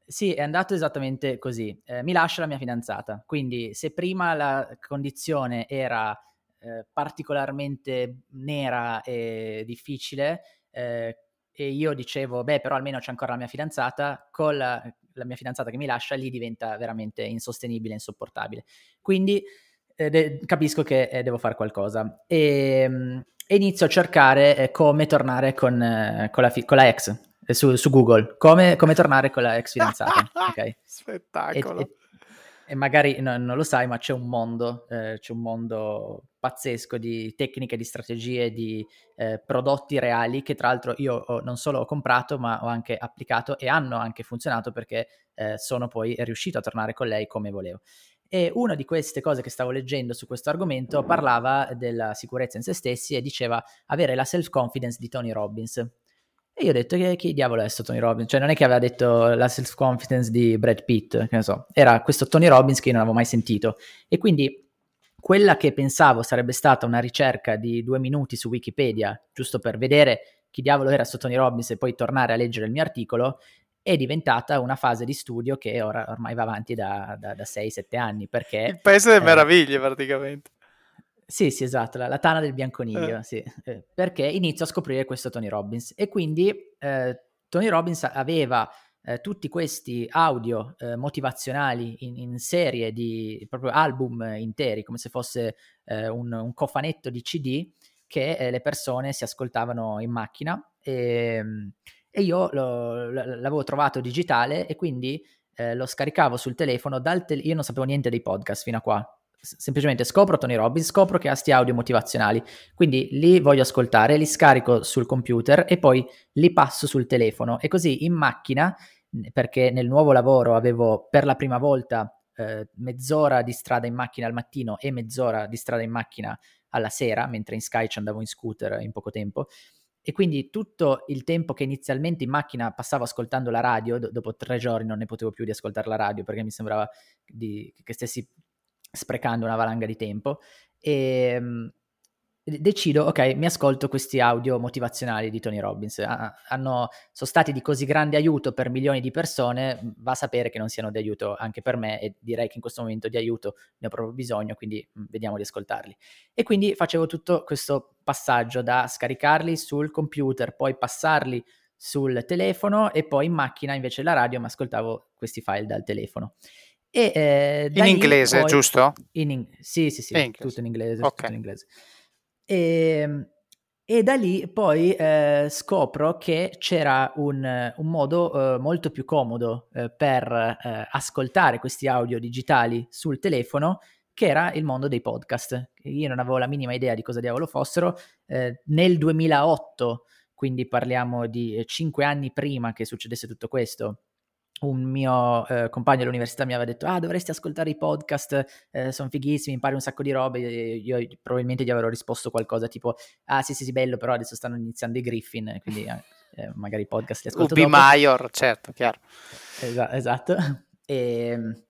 sì, è andato esattamente così. Eh, mi lascia la mia fidanzata, quindi se prima la condizione era eh, particolarmente nera e difficile, eh, e io dicevo, beh, però almeno c'è ancora la mia fidanzata, con la, la mia fidanzata che mi lascia, lì diventa veramente insostenibile, insopportabile. Quindi eh, de- capisco che eh, devo fare qualcosa. E, mm, e, inizio a cercare eh, come tornare con, eh, con, la fi- con la ex eh, su, su Google, come, come, tornare con la ex fidanzata. okay? Spettacolo. E, e, e magari no, non lo sai, ma c'è un mondo, eh, c'è un mondo pazzesco di tecniche, di strategie, di eh, prodotti reali che tra l'altro io ho, non solo ho comprato, ma ho anche applicato e hanno anche funzionato perché eh, sono poi riuscito a tornare con lei come volevo. E una di queste cose che stavo leggendo su questo argomento parlava della sicurezza in se stessi e diceva avere la self-confidence di Tony Robbins. E io ho detto che chi diavolo è questo Tony Robbins? Cioè non è che aveva detto la self-confidence di Brad Pitt, che ne so, era questo Tony Robbins che io non avevo mai sentito. E quindi quella che pensavo sarebbe stata una ricerca di due minuti su Wikipedia, giusto per vedere chi diavolo era questo Tony Robbins e poi tornare a leggere il mio articolo, è diventata una fase di studio che ora, ormai va avanti da, da, da 6-7 anni. Perché, il paese delle eh, meraviglie praticamente. Sì, sì, esatto, la, la tana del bianconiglio, eh. sì, eh, perché inizio a scoprire questo Tony Robbins e quindi eh, Tony Robbins aveva eh, tutti questi audio eh, motivazionali in, in, serie di proprio album interi, come se fosse un, un, cofanetto di CD che le persone si ascoltavano in macchina e, ehm, e io lo, l'avevo trovato digitale e quindi lo scaricavo sul telefono dal te- io non sapevo niente dei podcast fino a qua semplicemente scopro Tony Robbins, scopro che ha sti audio motivazionali, quindi li voglio ascoltare, li scarico sul computer e poi li passo sul telefono e così in macchina, perché nel nuovo lavoro avevo per la prima volta eh, mezz'ora di strada in macchina al mattino e mezz'ora di strada in macchina alla sera, mentre in Sky ci andavo in scooter in poco tempo. E quindi tutto il tempo che inizialmente in macchina passavo ascoltando la radio, do- dopo tre giorni non ne potevo più di ascoltare la radio perché mi sembrava di- che stessi sprecando una valanga di tempo e ehm, decido, ok, mi ascolto questi audio motivazionali di Tony Robbins. Hanno, sono stati di così grande aiuto per milioni di persone, va a sapere che non siano di aiuto anche per me e direi che in questo momento di aiuto ne ho proprio bisogno, quindi vediamo di ascoltarli. E quindi facevo tutto questo passaggio da scaricarli sul computer, poi passarli sul telefono e poi in macchina invece la radio mi ascoltavo questi file dal telefono. E, eh, in inglese, poi... giusto? In in... Sì, sì, sì, in tutto in inglese. Okay. Tutto in inglese. E, ehm, e, da lì poi eh, scopro che c'era un, un modo eh, molto più comodo eh, per eh, ascoltare questi audio digitali sul telefono, che era il mondo dei podcast. Io non avevo la minima idea di cosa diavolo fossero. Eh, nel 2008, quindi parliamo di cinque anni prima che succedesse tutto questo, un mio eh, compagno all'università mi aveva detto ah dovresti ascoltare i podcast, eh, sono fighissimi, impari un sacco di robe, io, io probabilmente gli avrò risposto qualcosa tipo ah sì sì sì bello però adesso stanno iniziando i Griffin, quindi eh, eh magari i podcast li ascolto Ubi dopo. Maior, certo, chiaro. Esa- esatto, e ehm,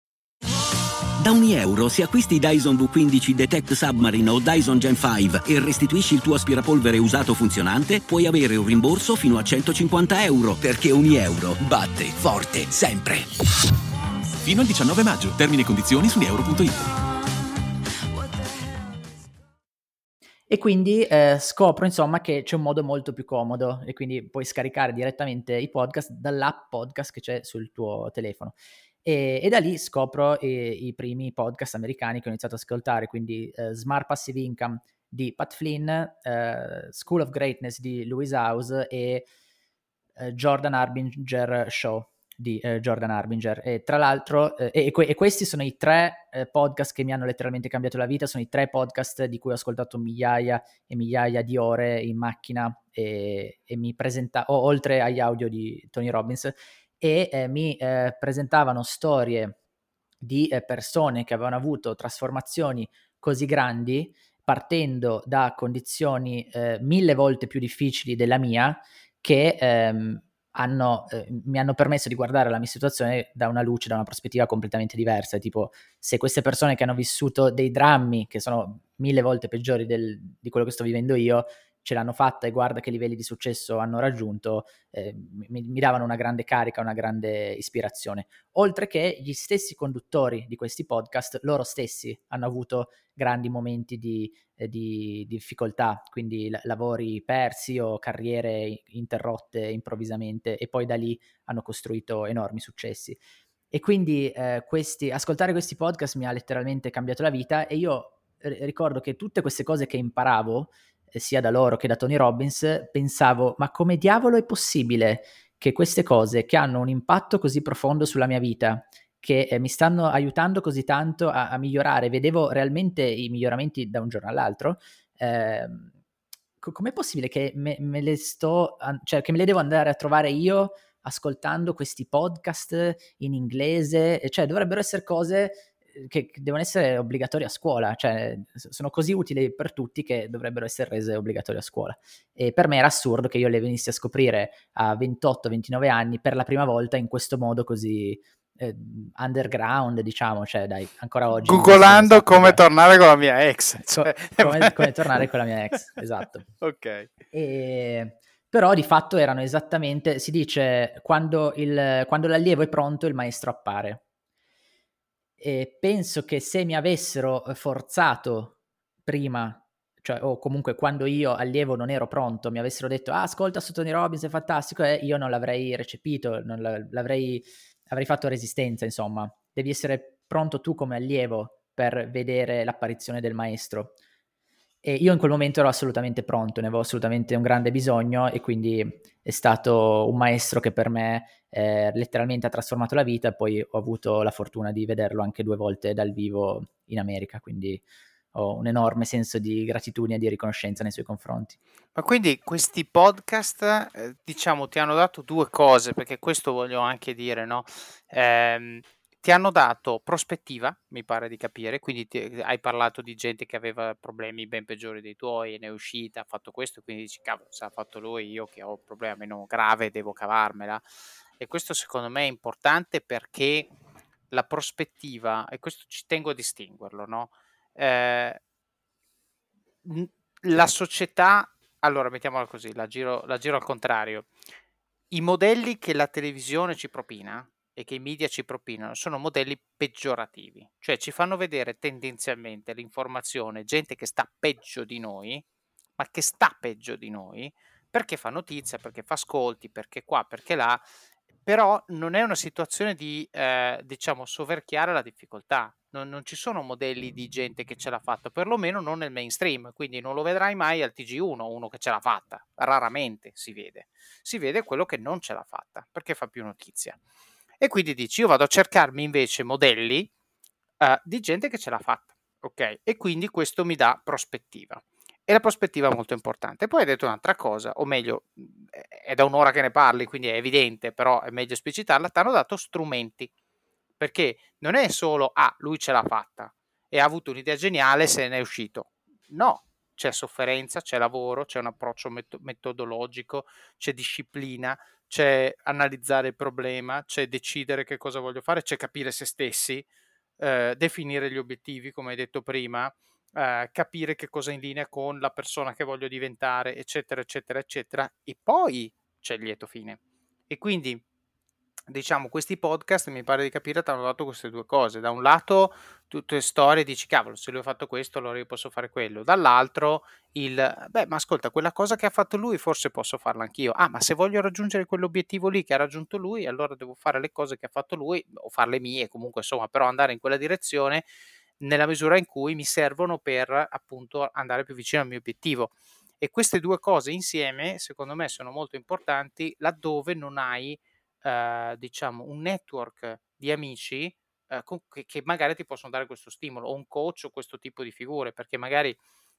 da ogni euro, se acquisti Dyson V15 Detect Submarine o Dyson Gen 5 e restituisci il tuo aspirapolvere usato funzionante, puoi avere un rimborso fino a 150 euro, perché ogni euro batte forte sempre. Fino al 19 maggio. Termini e condizioni su euro.it. E quindi eh, scopro insomma che c'è un modo molto più comodo e quindi puoi scaricare direttamente i podcast dall'app podcast che c'è sul tuo telefono. E, e da lì scopro i, i, primi podcast americani che ho iniziato ad ascoltare, quindi uh, Smart Passive Income di Pat Flynn, uh, School of Greatness di Louise House e uh, Jordan Harbinger Show di Jordan Harbinger. E tra l'altro, e, que- e, questi sono i tre podcast che mi hanno letteralmente cambiato la vita, sono i tre podcast di cui ho ascoltato migliaia e migliaia di ore in macchina e, e mi presenta, oltre agli audio di Tony Robbins e eh, mi eh, presentavano storie di eh, persone che avevano avuto trasformazioni così grandi partendo da condizioni eh, mille volte più difficili della mia che ehm, hanno, eh, mi hanno permesso di guardare la mia situazione da una luce, da una prospettiva completamente diversa. Tipo, se queste persone che hanno vissuto dei drammi che sono mille volte peggiori del, di quello che sto vivendo io, ce l'hanno fatta e guarda che livelli di successo hanno raggiunto, eh, mi, mi, davano una grande carica, una grande ispirazione. Oltre che gli stessi conduttori di questi podcast, loro stessi hanno avuto grandi momenti di, eh, di, di difficoltà, quindi l- lavori persi o carriere interrotte improvvisamente e poi da lì hanno costruito enormi successi. E quindi eh, questi, ascoltare questi podcast mi ha letteralmente cambiato la vita e io ricordo che tutte queste cose che imparavo, eh, sia da loro che da Tony Robbins, pensavo, ma come diavolo è possibile che queste cose che hanno un impatto così profondo sulla mia vita, che eh, mi stanno aiutando così tanto a, a, migliorare, vedevo realmente i miglioramenti da un giorno all'altro, eh, com'è possibile che me, me, le sto, cioè che me le devo andare a trovare io ascoltando questi podcast in inglese, cioè dovrebbero essere cose che devono essere obbligatorie a scuola, cioè sono così utili per tutti che dovrebbero essere rese obbligatorie a scuola. E per me era assurdo che io le venissi a scoprire a 28-29 anni per la prima volta in questo modo così eh, underground, diciamo, cioè dai, ancora oggi. Googolando come tornare con la mia ex. Cioè. Co- come, come, tornare con la mia ex, esatto. ok. E però di fatto erano esattamente, si dice, quando, il, quando l'allievo è pronto il maestro appare. E penso che se mi avessero forzato prima, cioè, o comunque quando io allievo non ero pronto, mi avessero detto, ah, ascolta su Tony Robbins, è fantastico, e io non l'avrei recepito, non l'avrei, avrei fatto resistenza, insomma. Devi essere pronto tu come allievo per vedere l'apparizione del maestro. E io in quel momento ero assolutamente pronto, ne avevo assolutamente un grande bisogno e quindi è stato un maestro che per me eh, letteralmente ha trasformato la vita e poi ho avuto la fortuna di vederlo anche due volte dal vivo in America, quindi ho un enorme senso di gratitudine e di riconoscenza nei suoi confronti. Ma quindi questi podcast, eh, diciamo, ti hanno dato due cose, perché questo voglio anche dire, no? Eh, ti hanno dato prospettiva, mi pare di capire, quindi ti, hai parlato di gente che aveva problemi ben peggiori dei tuoi, ne è uscita, ha fatto questo, quindi dici, cavolo, se ha fatto lui, io che ho un problema meno grave, devo cavarmela. E questo secondo me è importante perché la prospettiva, e questo ci tengo a distinguerlo, no? Eh, la società, allora mettiamola così, la giro, la giro al contrario, i modelli che la televisione ci propina, e che i media ci propinano sono modelli peggiorativi, cioè ci fanno vedere tendenzialmente l'informazione, gente che sta peggio di noi, ma che sta peggio di noi, perché fa notizia, perché fa ascolti, perché qua, perché là, però non è una situazione di, eh, diciamo, soverchiare la difficoltà. Non, non, ci sono modelli di gente che ce l'ha fatta, perlomeno non nel mainstream, quindi non lo vedrai mai al TG1, uno che ce l'ha fatta, raramente si vede. Si vede quello che non ce l'ha fatta, perché fa più notizia. E quindi dici, io vado a cercarmi invece modelli uh, di gente che ce l'ha fatta, ok? E quindi questo mi dà prospettiva. E la prospettiva è molto importante. Poi hai detto un'altra cosa, o meglio, è da un'ora che ne parli, quindi è evidente, però è meglio esplicitarla, ti hanno dato strumenti. Perché non è solo, ah, lui ce l'ha fatta e ha avuto un'idea geniale, se ne è uscito. No, c'è sofferenza, c'è lavoro, c'è un approccio met- metodologico, c'è disciplina, c'è analizzare il problema, c'è decidere che cosa voglio fare, c'è capire se stessi, eh, definire gli obiettivi, come hai detto prima, eh, capire che cosa è in linea con la persona che voglio diventare, eccetera, eccetera, eccetera, e poi c'è il lieto fine. E quindi diciamo, questi podcast mi pare di capire ti hanno dato queste due cose. Da un lato, tutte storie dici, cavolo, se lui ha fatto questo, allora io posso fare quello. Dall'altro, il, beh, ma ascolta, quella cosa che ha fatto lui, forse posso farla anch'io. Ah, ma se voglio raggiungere quell'obiettivo lì che ha raggiunto lui, allora devo fare le cose che ha fatto lui, o farle mie, comunque, insomma, però andare in quella direzione nella misura in cui mi servono per appunto andare più vicino al mio obiettivo. E queste due cose insieme, secondo me, sono molto importanti laddove non hai eh, diciamo, un network di amici eh, con, che, che, magari ti possono dare questo stimolo, o un coach o questo tipo di figure, perché magari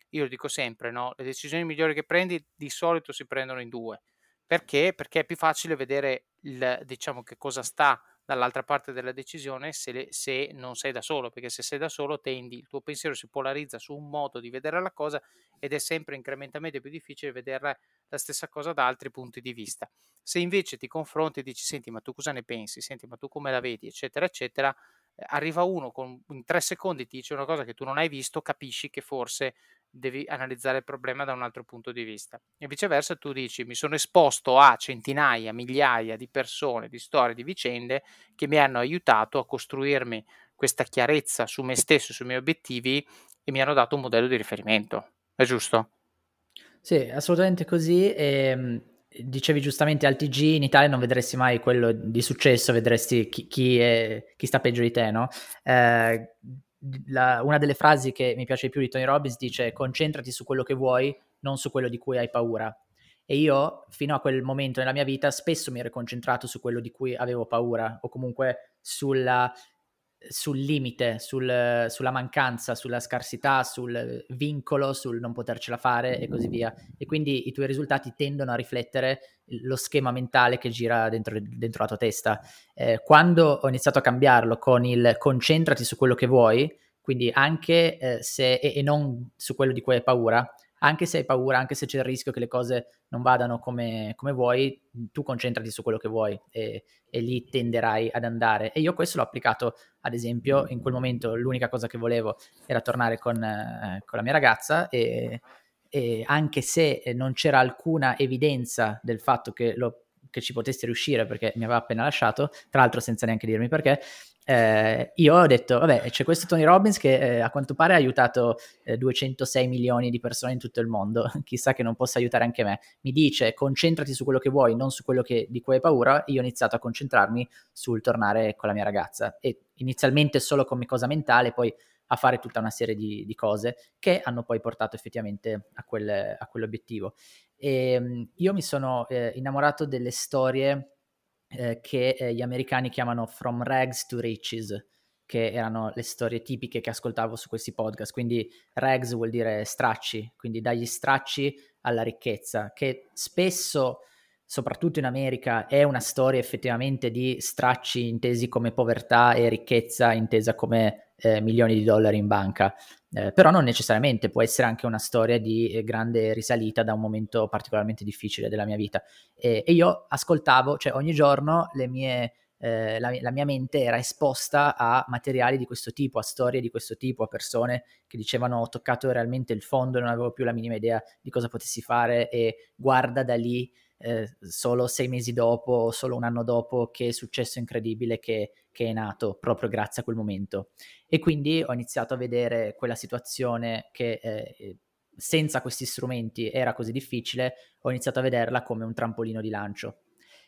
io lo dico sempre, no? le decisioni migliori che prendi di solito si prendono in due. Perché? Perché è più facile vedere il, diciamo, che cosa sta dall'altra parte della decisione se, le, se, non sei da solo, perché se sei da solo tendi, il tuo pensiero si polarizza su un modo di vedere la cosa ed è sempre incrementalmente più difficile vedere la stessa cosa da altri punti di vista. Se invece ti confronti e dici, senti, ma tu cosa ne pensi? Senti, ma tu come la vedi? Eccetera, eccetera, eh, arriva uno con in tre secondi ti dice una cosa che tu non hai visto, capisci che forse devi analizzare il problema da un altro punto di vista. E viceversa tu dici mi sono esposto a centinaia, migliaia di persone, di storie, di vicende che mi hanno aiutato a costruirmi questa chiarezza su me stesso, sui miei obiettivi e mi hanno dato un modello di riferimento. È giusto? Sì, assolutamente così. E, ehm, dicevi giustamente al TG in Italia non vedresti mai quello di successo, vedresti chi, chi, è, chi sta peggio di te, no? Eh, la, una delle frasi che mi piace di più di Tony Robbins dice concentrati su quello che vuoi, non su quello di cui hai paura. E io, fino a quel momento nella mia vita, spesso mi ero concentrato su quello di cui avevo paura, o comunque sulla, sul limite, sul, sulla mancanza, sulla scarsità, sul vincolo, sul non potercela fare e così via. E quindi i tuoi risultati tendono a riflettere lo schema mentale che gira dentro, dentro la tua testa. Eh, quando ho iniziato a cambiarlo con il concentrati su quello che vuoi, quindi anche eh, se e, e non su quello di cui hai paura, anche se hai paura, anche se c'è il rischio che le cose non vadano come, come vuoi, tu concentrati su quello che vuoi e, e, lì tenderai ad andare. E io questo l'ho applicato, ad esempio, in quel momento l'unica cosa che volevo era tornare con, eh, con la mia ragazza e, e, anche se non c'era alcuna evidenza del fatto che, lo, che ci potessi riuscire perché mi aveva appena lasciato, tra l'altro senza neanche dirmi perché, eh, io ho detto, vabbè, c'è questo Tony Robbins che eh, a quanto pare ha aiutato eh, 206 milioni di persone in tutto il mondo, chissà che non possa aiutare anche me. Mi dice, concentrati su quello che vuoi, non su quello che, di cui hai paura. Io ho iniziato a concentrarmi sul tornare con la mia ragazza e inizialmente solo come cosa mentale, poi a fare tutta una serie di, di cose che hanno poi portato effettivamente a, quel, a quell'obiettivo. E, ehm, io mi sono eh, innamorato delle storie eh, che eh, gli americani chiamano From Rags to Riches, che erano le storie tipiche che ascoltavo su questi podcast. Quindi rags vuol dire stracci, quindi dagli stracci alla ricchezza, che spesso, soprattutto in America, è una storia effettivamente di stracci intesi come povertà e ricchezza intesa come eh, milioni di dollari in banca. Eh, però non necessariamente, può essere anche una storia di eh, grande risalita da un momento particolarmente difficile della mia vita. E, e io ascoltavo, cioè ogni giorno mie, eh, la, la, mia mente era esposta a materiali di questo tipo, a storie di questo tipo, a persone che dicevano ho toccato realmente il fondo, non avevo più la minima idea di cosa potessi fare e guarda da lì eh, solo sei mesi dopo, solo un anno dopo, che successo incredibile che, che, è nato proprio grazie a quel momento. E quindi ho iniziato a vedere quella situazione che eh, senza questi strumenti era così difficile, ho iniziato a vederla come un trampolino di lancio.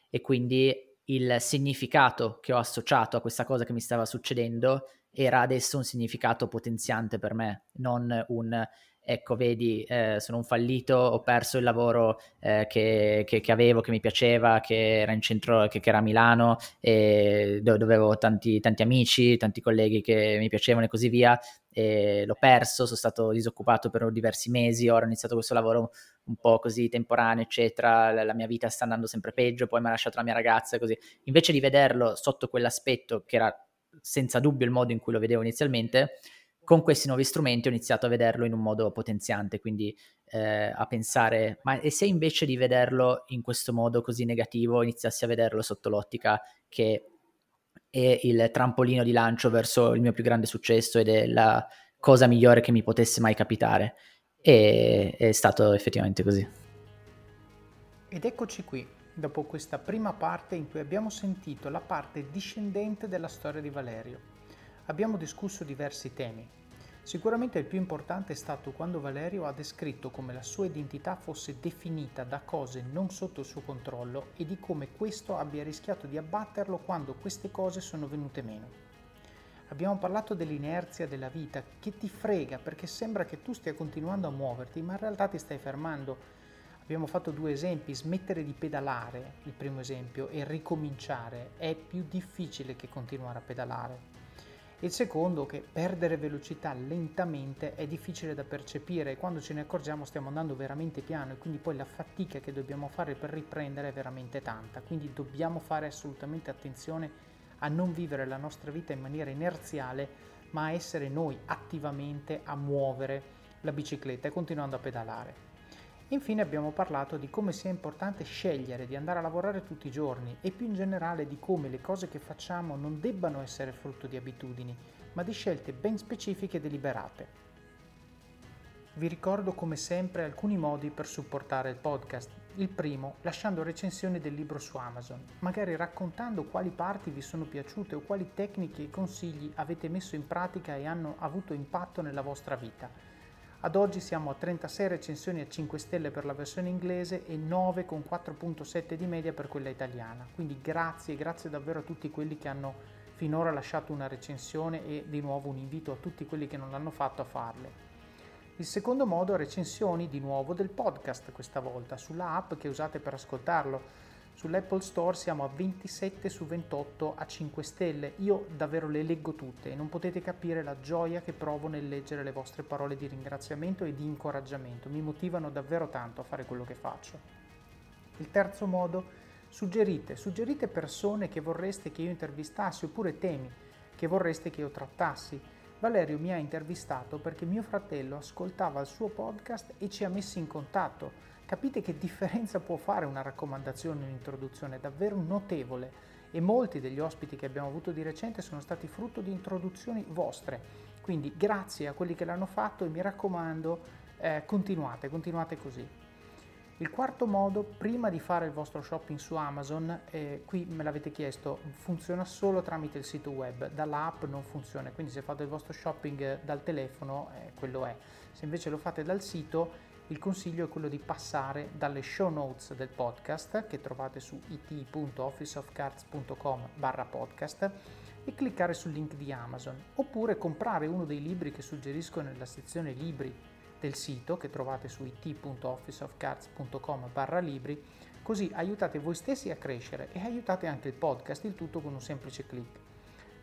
E quindi il significato che ho associato a questa cosa che mi stava succedendo era adesso un significato potenziante per me, non un ecco, vedi, eh, sono un fallito, ho perso il lavoro eh, che, che, che, avevo, che mi piaceva, che era in centro, che, che era a Milano, e dove avevo tanti, tanti amici, tanti colleghi che mi piacevano e così via, e l'ho perso, sono stato disoccupato per diversi mesi, ora ho iniziato questo lavoro un po' così temporaneo, eccetera, la, la mia vita sta andando sempre peggio, poi mi ha lasciato la mia ragazza e così. Invece di vederlo sotto quell'aspetto che era senza dubbio il modo in cui lo vedevo inizialmente, con questi nuovi strumenti ho iniziato a vederlo in un modo potenziante, quindi eh, a pensare, ma e se invece di vederlo in questo modo così negativo iniziassi a vederlo sotto l'ottica che è il trampolino di lancio verso il mio più grande successo ed è la cosa migliore che mi potesse mai capitare. E è stato effettivamente così. Ed eccoci qui, dopo questa prima parte in cui abbiamo sentito la parte discendente della storia di Valerio. Abbiamo discusso diversi temi, Sicuramente il più importante è stato quando Valerio ha descritto come la sua identità fosse definita da cose non sotto il suo controllo e di come questo abbia rischiato di abbatterlo quando queste cose sono venute meno. Abbiamo parlato dell'inerzia della vita che ti frega perché sembra che tu stia continuando a muoverti ma in realtà ti stai fermando. Abbiamo fatto due esempi, smettere di pedalare, il primo esempio, e ricominciare è più difficile che continuare a pedalare il secondo che perdere velocità lentamente è difficile da percepire e quando ce ne accorgiamo stiamo andando veramente piano e quindi poi la fatica che dobbiamo fare per riprendere è veramente tanta. Quindi dobbiamo fare assolutamente attenzione a non vivere la nostra vita in maniera inerziale, ma a essere noi attivamente a muovere la bicicletta e continuando a pedalare. Infine abbiamo parlato di come sia importante scegliere di andare a lavorare tutti i giorni e più in generale di come le cose che facciamo non debbano essere frutto di abitudini, ma di scelte ben specifiche e deliberate. Vi ricordo come sempre alcuni modi per supportare il podcast. Il primo, lasciando recensioni del libro su Amazon, magari raccontando quali parti vi sono piaciute o quali tecniche e consigli avete messo in pratica e hanno avuto impatto nella vostra vita. Ad oggi siamo a 36 recensioni a 5 stelle per la versione inglese e 9 con 4.7 di media per quella italiana. Quindi grazie, grazie davvero a tutti quelli che hanno finora lasciato una recensione e di nuovo un invito a tutti quelli che non l'hanno fatto a farle. Il secondo modo recensioni di nuovo del podcast questa volta sulla app che usate per ascoltarlo. Sull'Apple Store siamo a 27 su 28 a 5 stelle. Io davvero le leggo tutte e non potete capire la gioia che provo nel leggere le vostre parole di ringraziamento e di incoraggiamento. Mi motivano davvero tanto a fare quello che faccio. Il terzo modo, suggerite, suggerite persone che vorreste che io intervistassi oppure temi che vorreste che io trattassi Valerio mi ha intervistato perché mio fratello ascoltava il suo podcast e ci ha messi in contatto. Capite che differenza può fare una raccomandazione, un'introduzione? Davvero notevole e molti degli ospiti che abbiamo avuto di recente sono stati frutto di introduzioni vostre. Quindi grazie a quelli che l'hanno fatto e mi raccomando eh, continuate, continuate così. Il quarto modo, prima di fare il vostro shopping su Amazon, eh, qui me l'avete chiesto, funziona solo tramite il sito web, dall'app non funziona, quindi se fate il vostro shopping dal telefono, eh, quello è. Se invece lo fate dal sito, il consiglio è quello di passare dalle show notes del podcast che trovate su it.officeofcards.com barra podcast e cliccare sul link di Amazon, oppure comprare uno dei libri che suggerisco nella sezione libri del sito che trovate su it.officeofcards.com barra libri, così aiutate voi stessi a crescere e aiutate anche il podcast, il tutto con un semplice clic.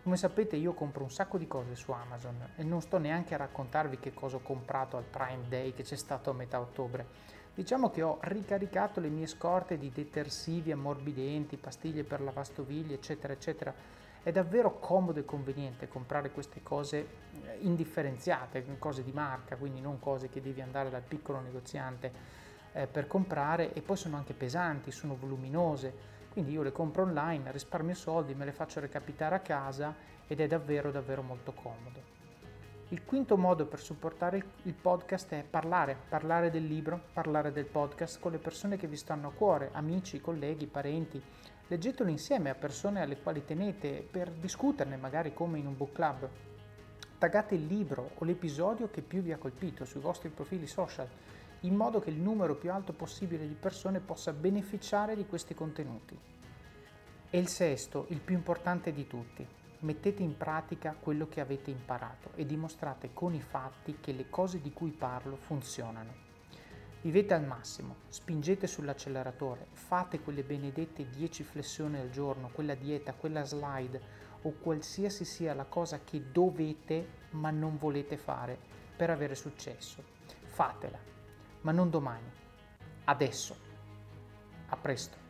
Come sapete io compro un sacco di cose su Amazon e non sto neanche a raccontarvi che cosa ho comprato al Prime Day che c'è stato a metà ottobre. Diciamo che ho ricaricato le mie scorte di detersivi ammorbidenti, pastiglie per lavastoviglie, eccetera, eccetera è davvero comodo e conveniente comprare queste cose eh, indifferenziate, cose di marca, quindi non cose che devi andare dal piccolo negoziante eh, per comprare e poi sono anche pesanti, sono voluminose, quindi io le compro online, risparmio soldi, me le faccio recapitare a casa ed è davvero davvero molto comodo. Il quinto modo per supportare il podcast è parlare, parlare del libro, parlare del podcast con le persone che vi stanno a cuore, amici, colleghi, parenti, leggetelo insieme a persone alle quali tenete per discuterne, magari come in un book club. Taggate il libro o l'episodio che più vi ha colpito sui vostri profili social, in modo che il numero più alto possibile di persone possa beneficiare di questi contenuti. E il sesto, il più importante di tutti, mettete in pratica quello che avete imparato e dimostrate con i fatti che le cose di cui parlo funzionano. Vivete al massimo, spingete sull'acceleratore, fate quelle benedette 10 flessioni al giorno, quella dieta, quella slide o qualsiasi sia la cosa che dovete ma non volete fare per avere successo. Fatela, ma non domani, adesso. A presto.